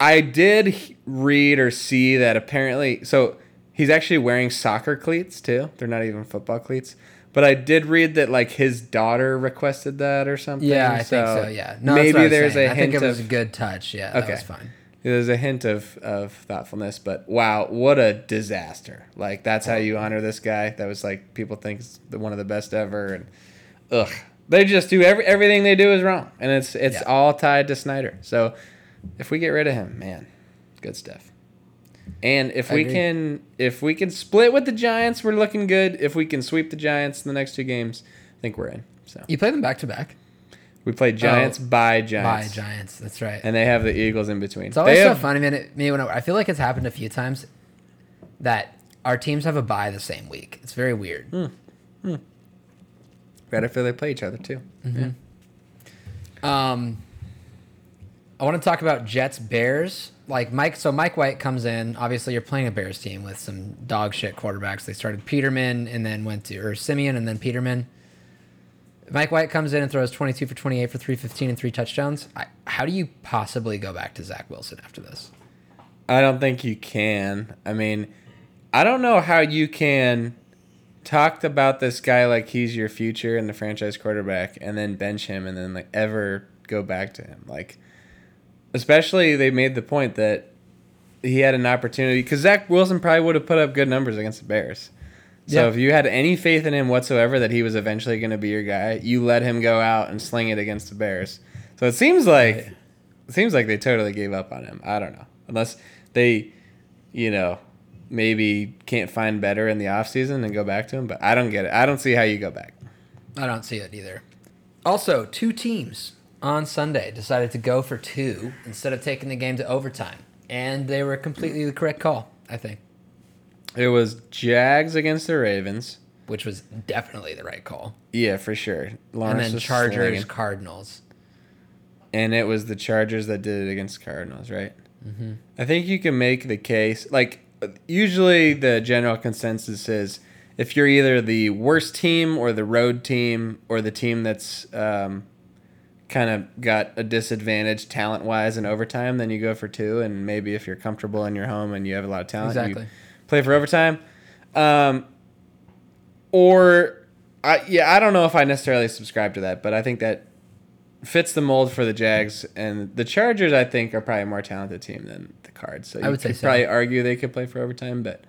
I did read or see that apparently, so he's actually wearing soccer cleats too. They're not even football cleats. But I did read that like his daughter requested that or something. Yeah, I think so. Yeah. No, maybe there's saying. a I hint think it was of a good touch. Yeah, that was fine. There's a hint of of thoughtfulness. But wow, what a disaster! Like that's how you honor this guy. That was like people think is the, one of the best ever, and ugh, they just do every everything they do is wrong, and it's it's Yeah. all tied to Snyder. So if we get rid of him, man, good stuff. And if I we agree. can if we can split with the Giants, we're looking good. If we can sweep the Giants in the next two games, I think we're in. So You play them back to back. We play Giants Oh, by Giants. By Giants. That's right. and they have the Eagles in between. It's always They so have- funny, man. It, me when I, I feel like it's happened a few times that our teams have a bye the same week. It's very weird. Hmm. Better if they play each other too. Um, I want to talk about Jets Bears. Like Mike, so Mike White comes in. Obviously, you're playing a Bears team with some dog shit quarterbacks. They started Peterman and then went to or Siemian and then Peterman. Mike White comes in and throws 22 for 28 for 315 and three touchdowns. I, how do you possibly go back to Zach Wilson after this? I don't think you can. I mean, I don't know how you can talk about this guy like he's your future and the franchise quarterback and then bench him and then like ever go back to him. Like especially they made the point that he had an opportunity cuz Zach Wilson probably would have put up good numbers against the Bears. So Yeah. if you had any faith in him whatsoever that he was eventually going to be your guy, you let him go out and sling it against the Bears. So it seems like Right. it seems like they totally gave up on him. I don't know. Unless they, you know, maybe can't find better in the offseason and go back to him, but I don't get it. I don't see how you go back. I don't see it either. Also, two teams on Sunday decided to go for two instead of taking the game to overtime. And they were completely the correct call, I think, It was Jags against the Ravens. which was definitely the right call. Yeah, for sure. Lawrence and then Chargers, slinging. Cardinals. and it was the Chargers that did it against Cardinals, right? Mm-hmm. I think you can make the case. Like usually, the general consensus is if you're either the worst team or the road team or the team that's um, kind of got a disadvantage talent wise in overtime, then you go for two. And maybe if you're comfortable in your home and you have a lot of talent, Exactly. you play for overtime. Um, or, I, yeah, I don't know if I necessarily subscribe to that, but I think that fits the mold for the Jags and the Chargers. I think are probably a more talented team than the Cards. So you I would say could so. probably argue they could play for overtime, but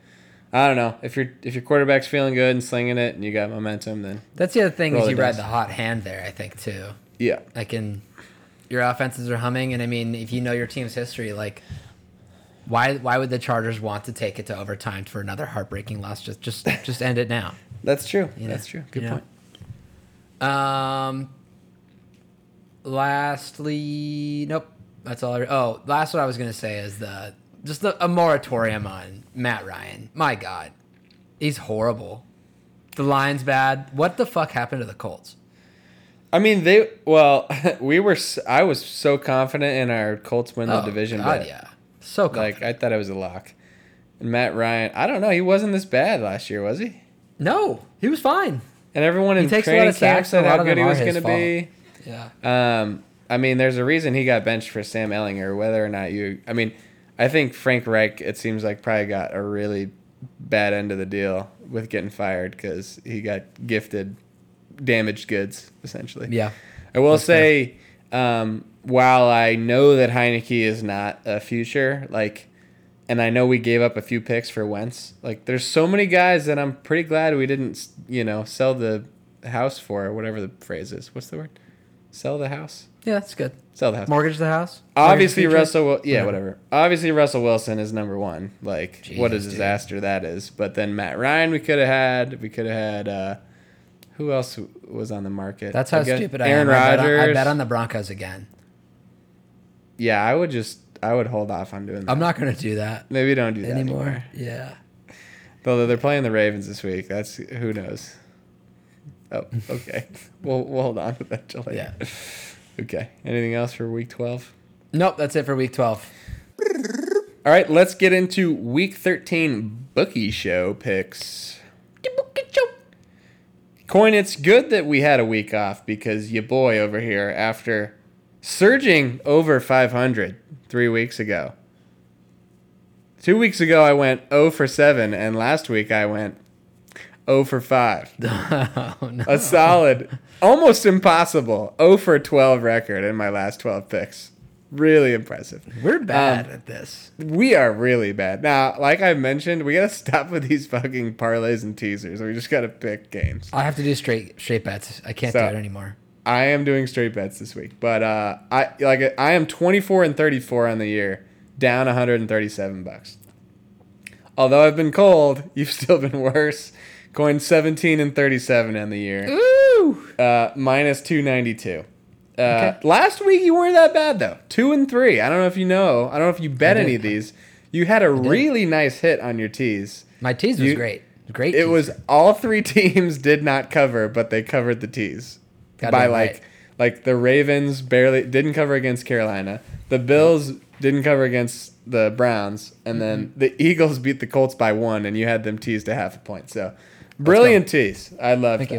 I don't know if your if your quarterback's feeling good and slinging it and you got momentum, then That's the other thing is you ride the hot hand there, I think, too. yeah, Like in your offenses are humming, and I mean, if you know your team's history, like why why would the Chargers want to take it to overtime for another heartbreaking loss? Just just just end it now. that's true. You know? That's true. Good You know? point. Um. Lastly, nope. That's all. I, oh, last what I was gonna say is the just the, a moratorium on Matt Ryan. My God, he's horrible. The line's bad. What the fuck happened to the Colts? I mean, they well, we were. I was so confident in our Colts win the Oh, division. God, bet. yeah. So Like. I thought it was a lock. And Matt Ryan, I don't know. He wasn't this bad last year, was he? no, he was fine. And everyone in takes a lot training of camp said and how good he was going to be. Yeah. Um, I mean, there's a reason he got benched for Sam Ehlinger. Whether or not you, I mean, I think Frank Reich. It seems like probably got a really bad end of the deal with getting fired because he got gifted damaged goods essentially. Yeah. I will That's fair. say, um, while I know that Heinicke is not a future, like, and I know we gave up a few picks for Wentz. Like, there's so many guys that I'm pretty glad we didn't, you know, sell the house for, or whatever the phrase is. What's the word? Sell the house. Yeah, that's good. Sell the house. Mortgage the house. Obviously, Mortgage the? Russell. Wil- Yeah, Whatever. whatever. Obviously, Russell Wilson is number one. Like, what a Jesus, dude. disaster that is. But then Matt Ryan, we could have had. We could have had. uh Who else was on the market? That's how I stupid I Aaron am. I bet, on, I bet on the Broncos again. Yeah, I would just. I would hold off on doing that. I'm not going to do that Maybe don't do that anymore. anymore. Yeah. Though they're playing the Ravens this week. That's who knows. Oh, okay. we'll we'll hold on to that till later. Yeah. Okay. Anything else for week twelve? Nope, that's it for week 12. All right, let's get into week 13 bookie show picks. Coyne, it's good that we had a week off because your boy over here, after surging over 500 three weeks ago, two weeks ago I went 0 for 7, and last week I went 0 for 5. oh, no. A solid, almost impossible 0 for 12 record in my last 12 picks. Really impressive. We're bad Um, at this. We are really bad. Now, like I mentioned, we gotta stop with these fucking parlays and teasers. We just gotta pick games. I have to do straight straight bets. I can't So- do it anymore. I am doing straight bets this week, but uh, I like I am 24 and 34 on the year, down 137 bucks. Although I've been cold, you've still been worse. Going 17 and 37 on the year, Ooh. uh, minus 292. Uh, Okay. Last week you weren't that bad though, two and three. I don't know if you know. I don't know if you bet any of these. You had a really nice hit on your tees. My tease was You- great. Great. It tease. was all three teams did not cover, but they covered the tees Goddamn by right. like like the Ravens barely didn't cover against Carolina. The Bills didn't cover against the Browns, and then Mm-hmm. the Eagles beat the Colts by one, and you had them teased to half a point. So brilliant tease. I love Thank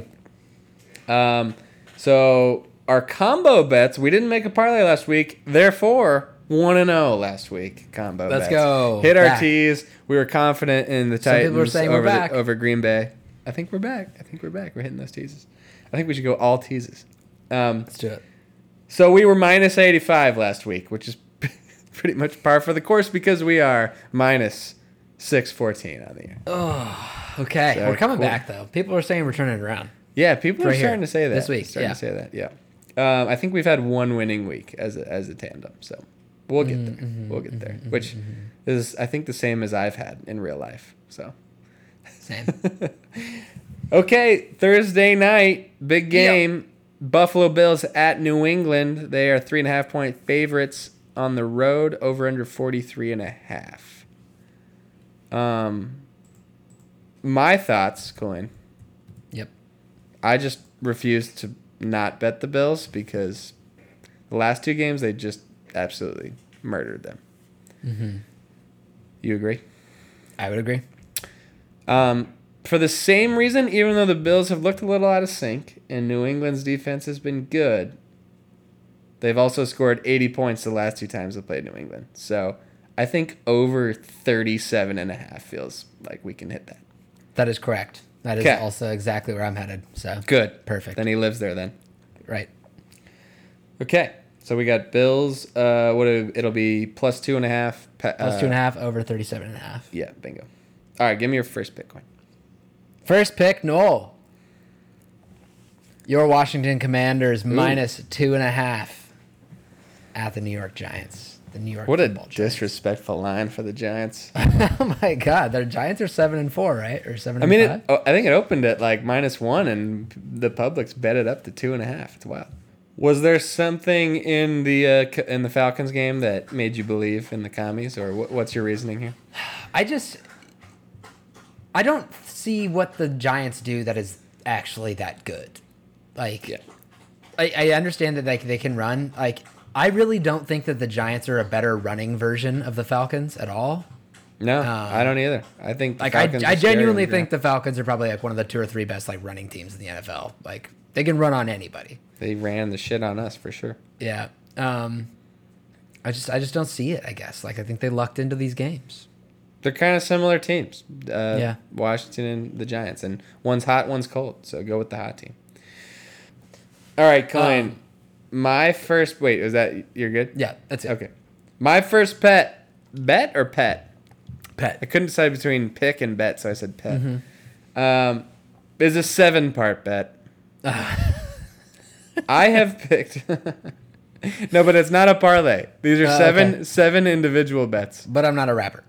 you. Um, So our combo bets, we didn't make a parlay last week, therefore one and zero last week. Combo. Let's bets. go. Hit our Back. tees. We were confident in the Some Titans over the- over Green Bay. I think we're back. I think we're back. We're hitting those teases. I think we should go all teases. Um, Let's do it. so we were minus 85 last week, which is pretty much par for the course because we are minus 614 on the year. Oh, okay, So, we're coming cool. back though. People are saying we're turning it around. Yeah, people are Right here, starting to say that this week, Starting yeah. to say that. Yeah. Um, I think we've had one winning week as a, as a tandem, so we'll get there. Mm-hmm, we'll get there. Which is, I think, the same as I've had in real life. So. Same. Okay, Thursday night, big game. Buffalo Bills at New England. They are three and a half point favorites on the road, over under 43 and a half. Um, my thoughts, Colin. yep. I just refuse to not bet the Bills because the last two games they just absolutely murdered them. Mm-hmm. You agree? I would agree. Um, for the same reason, even though the Bills have looked a little out of sync and New England's defense has been good, they've also scored 80 points the last two times they played New England. So I think over 37 and a half feels like we can hit that. That is correct. That is 'Kay. also exactly where I'm headed. So Good. Perfect. Then he lives there then. right. Okay. So we got Bills. Uh, what it- it'll be plus two and a half. Uh, plus two and a half over 37 and a half. Yeah, bingo. All right, give me your first Bitcoin. First pick, Knoll. Your Washington Commanders minus two and a half at the New York Giants. The New York What a Giants. disrespectful line for the Giants. oh my God, their Giants are seven and four, right? Or seven. I and mean, it, oh, I think it opened at like minus one, and the public's bet it up to two and a half. It's wild. Was there something in the uh, in the Falcons game that made you believe in the commies, or what, what's your reasoning here? I just I don't see what the Giants do that is actually that good. Like Yeah. I, I understand that like they can run. Like I really don't think that the Giants are a better running version of the Falcons at all. No, I don't either. I think the Um, Like I, I genuinely think the Falcons are probably like one of the two or three best like running teams in the NFL. Like they can run on anybody. They ran the shit on us for sure. Yeah. Um I just I just don't see it, I guess. Like I think they lucked into these games. They're kind of similar teams. Uh, Yeah. Washington and the Giants, and one's hot, one's cold. So go with the hot team. All right, Colin. Um, my first. Wait, is that you're good? Yeah, that's it. Okay. My first pet, bet or pet? Pet. I couldn't decide between pick and bet, so I said pet. Mm-hmm. Um, is a seven part bet. I have picked. no, but it's not a parlay. These are seven okay. seven individual bets. But I'm not a rapper.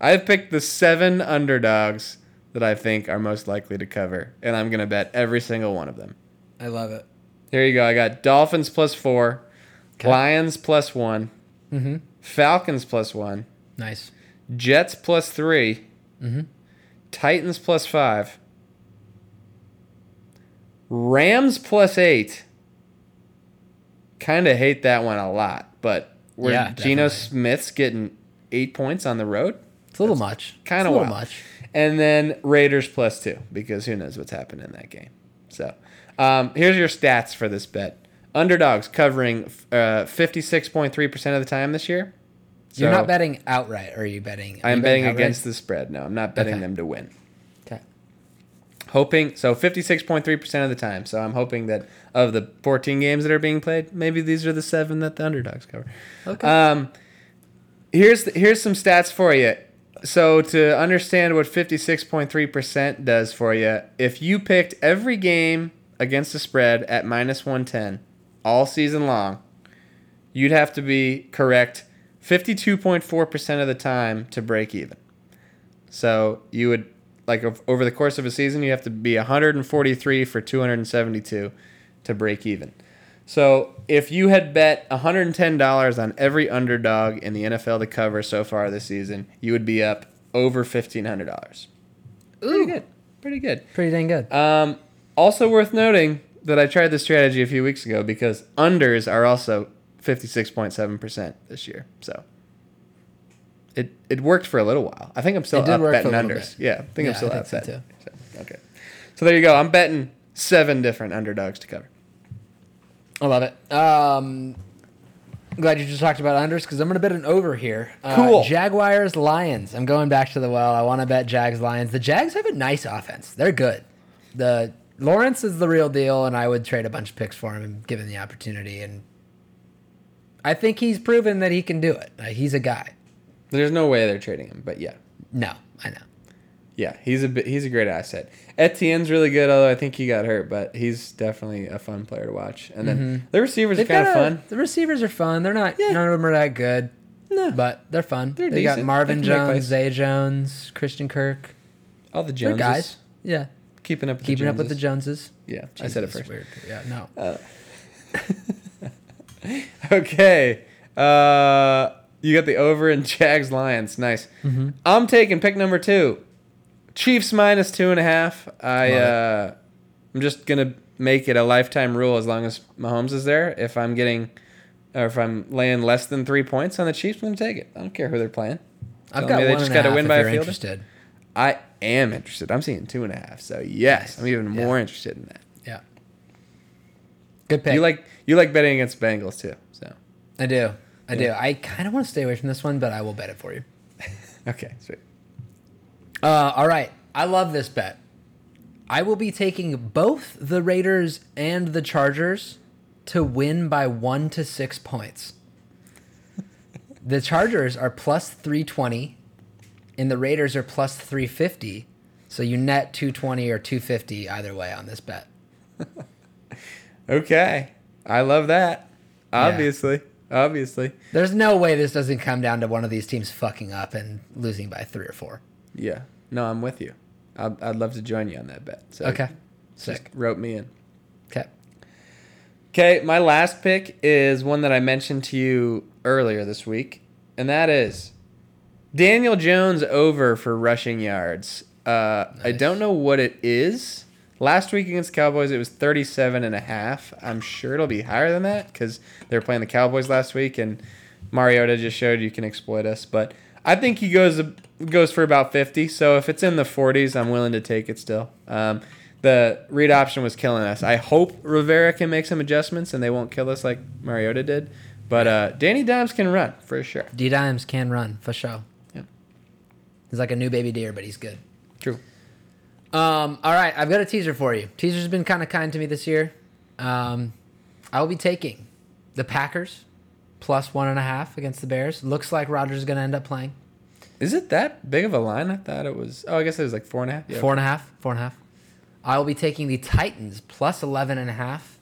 I've picked the seven underdogs that I think are most likely to cover, and I'm gonna bet every single one of them. I love it. Here you go. I got Dolphins plus four, Okay. Lions plus one, Mm-hmm. Falcons plus one, Nice. Jets plus 3 Mhm. Titans plus five, Rams plus eight. Kind of hate that one a lot, but where Yeah, Geno. Smith's getting eight points on the road, It's a little much. kind of a little wild. much. And then Raiders plus two because who knows what's happened in that game. So um, here's your stats for this bet. Underdogs covering uh, 56.3% of the time this year. You're not betting outright, or are you betting? are I'm you betting outright? against the spread. No, I'm not betting Okay. them to win. Okay. Hoping so 56.3% of the time. So I'm hoping that of the 14 games that are being played, maybe these are the 7 that the underdogs cover. Okay. Um here's here's some stats for you. So to understand what 56.3% does for you, if you picked every game against the spread at minus 110 all season long, you'd have to be correct 52.4% of the time to break even. So you would like over the course of a season, you have to be 143 for 272 to break even. So if you had bet $110 on every underdog in the NFL to cover so far this season, you would be up over $1,500. Pretty good. Pretty good. Pretty dang good. Um, also worth noting that I tried this strategy a few weeks ago because unders are also 56.7% this year. So it it worked for a little while. I think I'm still up betting for a little unders. bit. Yeah, I think Yeah, I'm still I up so betting. So, okay. So there you go. I'm betting seven different underdogs to cover. I love it. Um, glad you just talked about unders because I'm going to bet an over here. Uh, Cool. Jaguars, Lions. I'm going back to the well. I want to bet Jags, Lions. The Jags have a nice offense. They're good. The Lawrence is the real deal, and I would trade a bunch of picks for him given the opportunity. And I think he's proven that he can do it. Like, he's a guy. There's no way they're trading him, but yeah. No, I know. Yeah, he's a he's a great asset. Etienne's really good, although I think he got hurt, but he's definitely a fun player to watch. And then the receivers are Mm-hmm. They've kind of fun. The receivers are fun. They're not. Yeah. None of them are that good. No. but they're fun. They're they got. Marvin They can make Jones. Zay Jones, Christian Kirk. All the They're Joneses. guys. Yeah, Keeping up with keeping the up with the Joneses. Joneses. Yeah, I said it first. Weird. Yeah, no. Okay. Uh, you got the over in Jags Lions. Nice. Mm-hmm. I'm taking pick number two. Chiefs minus two and a half. I uh, I'm just gonna make it a lifetime rule as long as Mahomes is there. If I'm getting, or if I'm laying less than three points on the Chiefs, I'm gonna take it. I don't care who they're playing. I've Tell got me they one just and gotta half win if by a field. interested. I am interested. I'm seeing two and a half. So yes, Nice. I'm even Yeah. more interested in that. Yeah. Good pick. You like you like betting against Bengals too. So I do. I do. I kind of want to stay away from this one, but I will bet it for you. okay, sweet. Uh, all right. I love this bet. I will be taking both the Raiders and the Chargers to win by one to six points. the Chargers are plus 320, and the Raiders are plus 350. So you net 220 or 250 either way on this bet. Okay, I love that. Obviously, obviously. There's no way this doesn't come down to one of these teams fucking up and losing by three or four. Yeah. No, I'm with you. I'd, I'd love to join you on that bet. So Okay. just Sick. rope me in. Okay. Okay, my last pick is one that I mentioned to you earlier this week, and that is Daniel Jones over for rushing yards. Uh, I don't know what it is. Last week against Cowboys, it was 37 and a half. I'm sure it'll be higher than that because they were playing the Cowboys last week, and Mariota just showed you can exploit us. But I think he goes goes for about 50. So if it's in the 40s, I'm willing to take it still. Um, the read option was killing us. I hope Rivera can make some adjustments and they won't kill us like Mariota did. But uh, Danny Dimes can run for sure. D Dimes can run for sure. Yep. He's like a new baby deer, but he's good. True. Um, all right, I've got a teaser for you. Teaser's been kind of kind to me this year. Um, I will be taking the Packers plus one and a half against the Bears. Looks like Rodgers is going to end up playing Is it that big of a line? I thought it was. Oh, I guess it was like four and a half. Yeah. four and a half, four and a half. I will be taking the Titans plus 11 and a half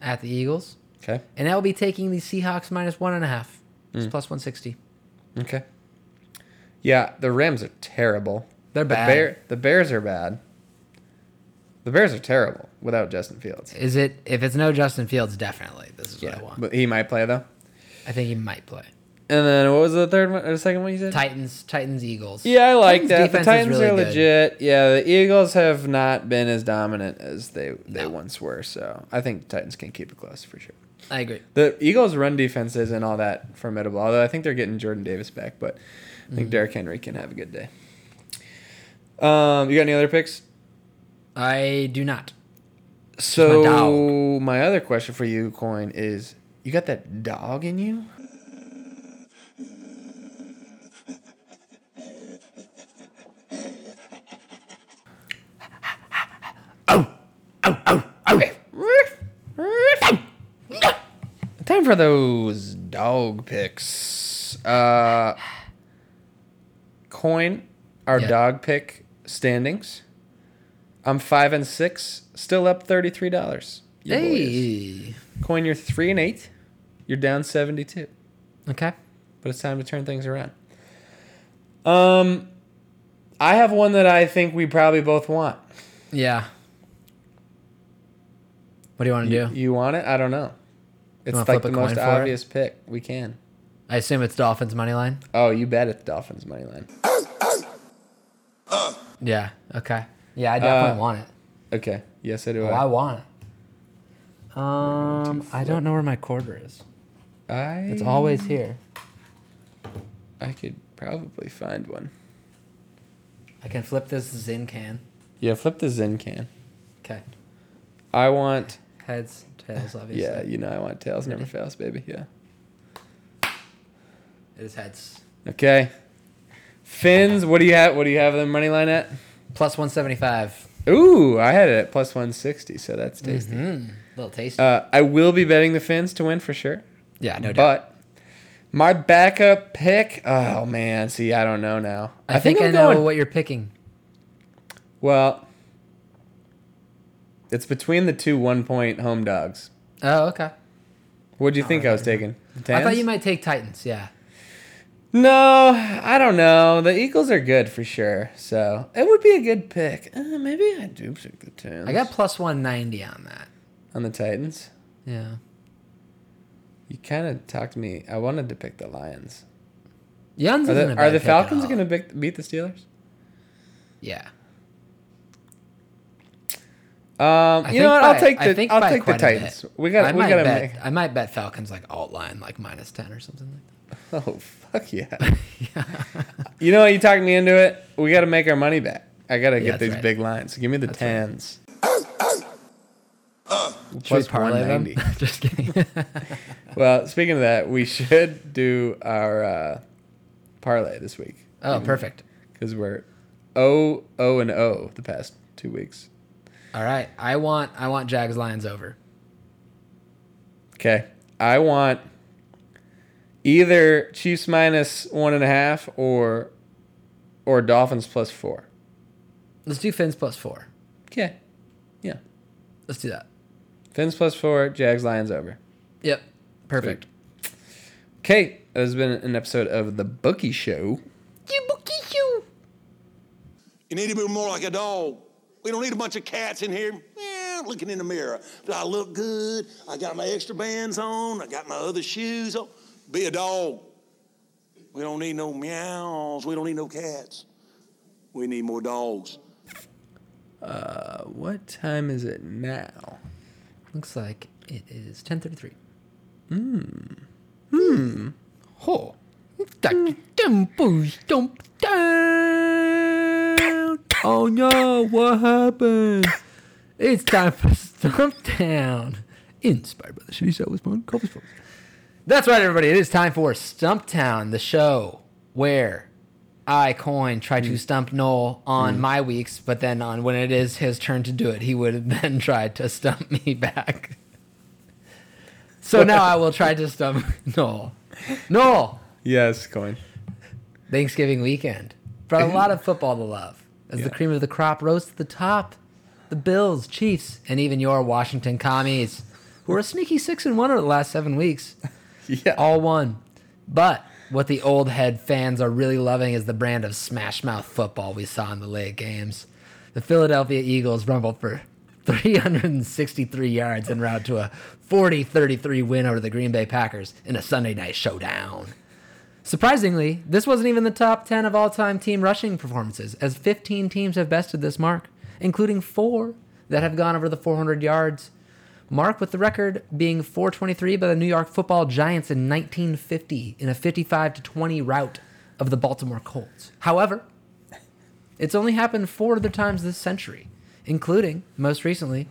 at the Eagles. Okay. And I will be taking the Seahawks minus one and a half. It's mm. plus 160. Okay. Yeah, the Rams are terrible. They're The bad. Bear, the Bears are bad. The Bears are terrible without Justin Fields. Is it, if it's no Justin Fields, definitely. This is what I want. but he might play though. I think he might play. And then what was the third one or the second one you said? Titans, Titans, Eagles. Yeah, I like Titans that. The Titans really are good. legit. Yeah, the Eagles have not been as dominant as they they No. once were. So I think Titans can keep it close for sure. I agree. The Eagles' run defense isn't all that formidable. Although I think they're getting Jordan Davis back, but I think Derrick Henry can have a good day. Um, you got any other picks? I do not. So my my other question for you, Coyne, is you got that dog in you? Time for those dog picks. Uh, Coyne, our Yeah. dog pick standings. I'm five and six, still up thirty three dollars. Hey. Coyne, you're three and eight. You're down seventy two. Okay. But it's time to turn things around. Um, I have one that I think we probably both want. Yeah. What do you want to do? you want it? I don't know. It's like the most for it? obvious pick. We can. I assume it's Dolphins money line. Oh, you bet it's Dolphins money line. Yeah. Okay. Yeah, I definitely Uh, want it. Okay. Yes, I do. Oh, I want it. Um, I don't know where my quarter is. I It's always here. I could probably find one. I can flip this Zyn can. Yeah, flip the Zyn can. Okay. I want Heads, tails, obviously. Yeah, you know I want tails never fails, baby. Yeah. It is heads. Okay. Fins, what do you have? What do you have the money line at? Plus 175. Ooh, I had it at plus 160, so that's tasty. Mm, little tasty. Uh, I will be betting the Fins to win for sure. yeah, no doubt. But my backup pick, oh man, see, I don't know now. I, think, I I'm know going- what you're picking. Well, it's between the two one point home dogs. Oh, okay. What do you think I was taking? I thought you might take Titans. Yeah. No, I don't know. The Eagles are good for sure, so it would be a good pick. Uh, maybe I do pick the Titans. I got plus 190 on that. on the Titans. Yeah. You kind of talked me. I wanted to pick the Lions. Yuns Are the, are the Falcons going to beat the Steelers? Yeah. Um, you know what? by- I'll take the I'll take the quite a bit. Titans. We got we got to make. I might bet Falcons like alt line, like minus 10 or something like that. Oh fuck yeah! you know what? You talked me into it. We got to make our money back. I got to Yeah, get these right. big lines. Give me the That's tens. we Plus parlay them? 190. Just kidding. Well, speaking of that, we should do our uh, parlay this week oh, perfect. because we're O O and O the past two weeks. All right. I want I want Jags Lions over. Okay, I want either Chiefs minus one and a half or or Dolphins plus four. Let's do Fins plus 4. Okay, yeah, Let's do that. Fins plus four, Jags Lions over. Yep. Perfect. Okay, that has been an episode of the Bookie Show. You bookie you. You need to be more like a dog. We don't need a bunch of cats in here eh, looking in the mirror. Do I look good? I got my extra bands on. I got my other shoes on. Be a dog. We don't need no meows. We don't need no cats. We need more dogs. Uh, what time is it now? Looks like it is 10:33. Hmm. Oh, Tempos jump down. Oh no, what happened? It's time for Stumptown. Inspired by the shitty show with fun coffee sports. That's right, everybody. It is time for Stumptown, the show where I, Coyne, try to mm. stump Knoll on mm. my weeks, but then on when it is his turn to do it, he would then try to stump me back. So now I will try to stump Knoll. Knoll, yes, Coyne. Thanksgiving weekend brought a lot of football to love as the cream of the crop rose to the top. The Bills, Chiefs, and even your Washington Commies, who are a sneaky six and one over the last seven weeks, Yeah. all won. But what the old head fans are really loving is the brand of smash mouth football we saw in the late games. The Philadelphia Eagles rumbled for 363 yards en route to a 40-33 win over the Green Bay Packers in a Sunday night showdown. Surprisingly, this wasn't even the top 10 of all time team rushing performances, as 15 teams have bested this mark, including four that have gone over the 400 yards. Mark with the record being 423 by the New York football Giants in 1950 in a 55 20 rout of the Baltimore Colts. However, it's only happened four other times this century, including, most recently,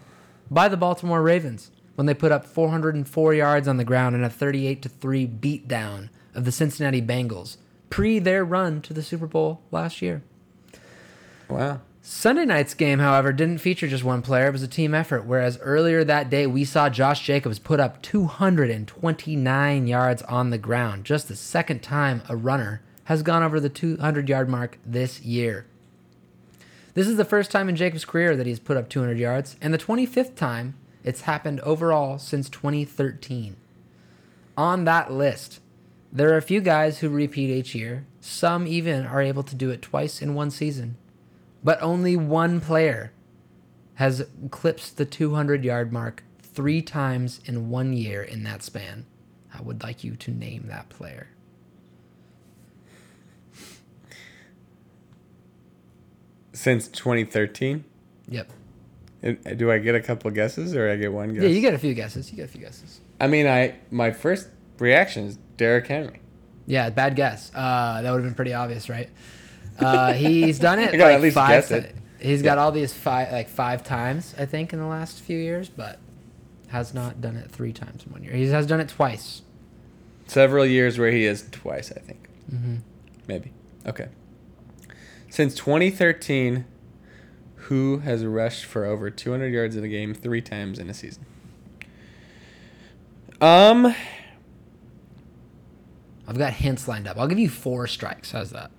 by the Baltimore Ravens when they put up 404 yards on the ground in a 38 3 beatdown of the Cincinnati Bengals pre their run to the Super Bowl last year. Wow. Sunday night's game, however, didn't feature just one player. It was a team effort, whereas earlier that day we saw Josh Jacobs put up 229 yards on the ground, just the second time a runner has gone over the 200 yard mark this year. This is the first time in Jacobs' career that he's put up 200 yards, and the 25th time it's happened overall since 2013. On that list, there are a few guys who repeat each year. Some even are able to do it twice in one season. But only one player has eclipsed the 200 yard mark three times in one year in that span. I would like you to name that player. Since 2013. Yep. Uh, Do I get a couple guesses or I get one guess? Yeah, you get a few guesses. You get a few guesses. I mean, I my first reaction is Derrick Henry. Yeah, bad guess. Uh, that would have been pretty obvious, right? Uh, he's done it like at least five. guess it. He's got all these five, like five times, I think, in the last few years. But Has not done it three times in one year. He has done it twice. Several years where he is twice, I think. Maybe. Okay. Since 2013, who has rushed for over 200 yards in a game three times in a season? Um, I've got hints lined up. I'll give you four strikes. How's that?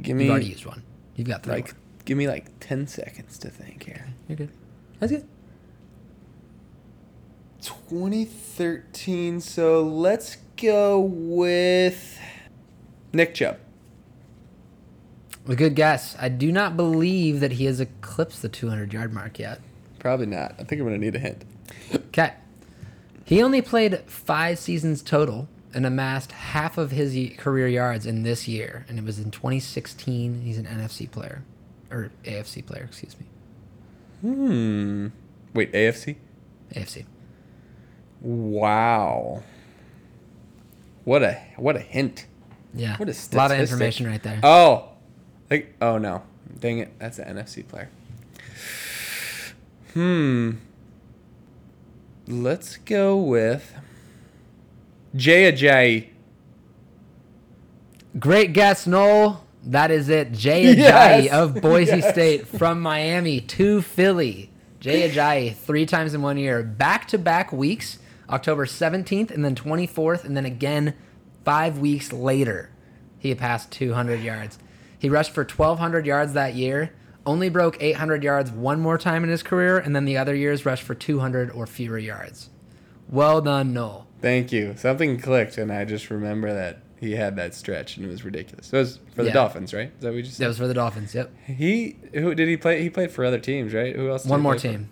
give me. You've already used one. You've got three. like more. give me like 10 seconds to think here. You're good. That's good. 2013. So let's go with Nick Chubb. A good guess. I do not believe that he has eclipsed the 200 yard mark yet. Probably not. I think I'm gonna need a hint. Okay. He only played five seasons total and amassed half of his career yards in this year, and it was in 2016. He's an NFC player, or AFC player, excuse me. Hmm. Wait, AFC. AFC. Wow. What a what a hint. Yeah. What a lot of information right there. Oh, like oh no, dang it, that's an NFC player. Hmm. Let's go with Jay Ajayi. Great guess, Knoll. That is it. Jay Ajayi Yes. of Boise Yes. State from Miami to Philly. Jay Ajayi three times in one year, back to back weeks, October 17th and then 24th, and then again five weeks later, he passed 200 yards. He rushed for 1,200 yards that year, only broke 800 yards one more time in his career, and then the other years rushed for 200 or fewer yards. Well done, Knoll. Thank you. Something clicked, and I just remember that he had that stretch, and it was ridiculous. It was for the Yeah. Dolphins, right? Is that what you just That was for the Dolphins. Yep. He who did he play? He played for other teams, right? Who else? did One he more play for? team.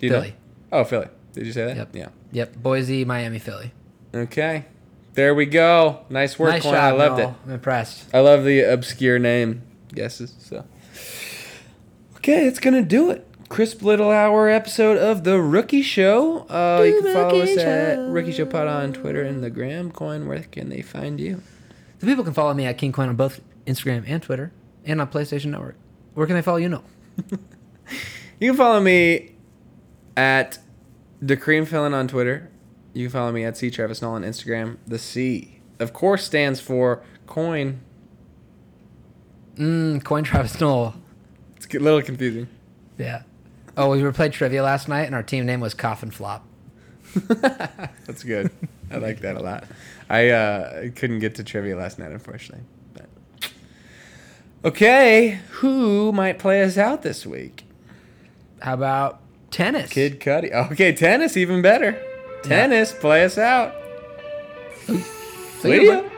You know? Philly. Oh, Philly. Did you say that? Yep. Yeah. Yep. Boise, Miami, Philly. Okay. There we go. Nice work, nice job. I loved Knoll. it. I'm impressed. I love the obscure name guesses. So, okay, it's gonna do it. Crisp little hour episode of the Rookie Show. Uh, you can follow us at. Rookie Show Pod on Twitter and the Gram. Coyne, where can they find you? The people can follow me at King Coyne on both Instagram and Twitter, and on PlayStation Network. Where can they follow you? No. You can follow me at the Cream Filling on Twitter. You can follow me at C Travis Knoll on Instagram. The C, of course, stands for Coyne. Mm, Coyne Travis Knoll. It's a little confusing. Yeah. Oh, we were played trivia last night, and our team name was Coffin Flop. That's good. I like that a lot. I uh, couldn't get to trivia last night, unfortunately. But okay, who might play us out this week? How about tennis? Kid Cudi. Okay, tennis even better. Tennis, play us out. See See ya, ya. bud.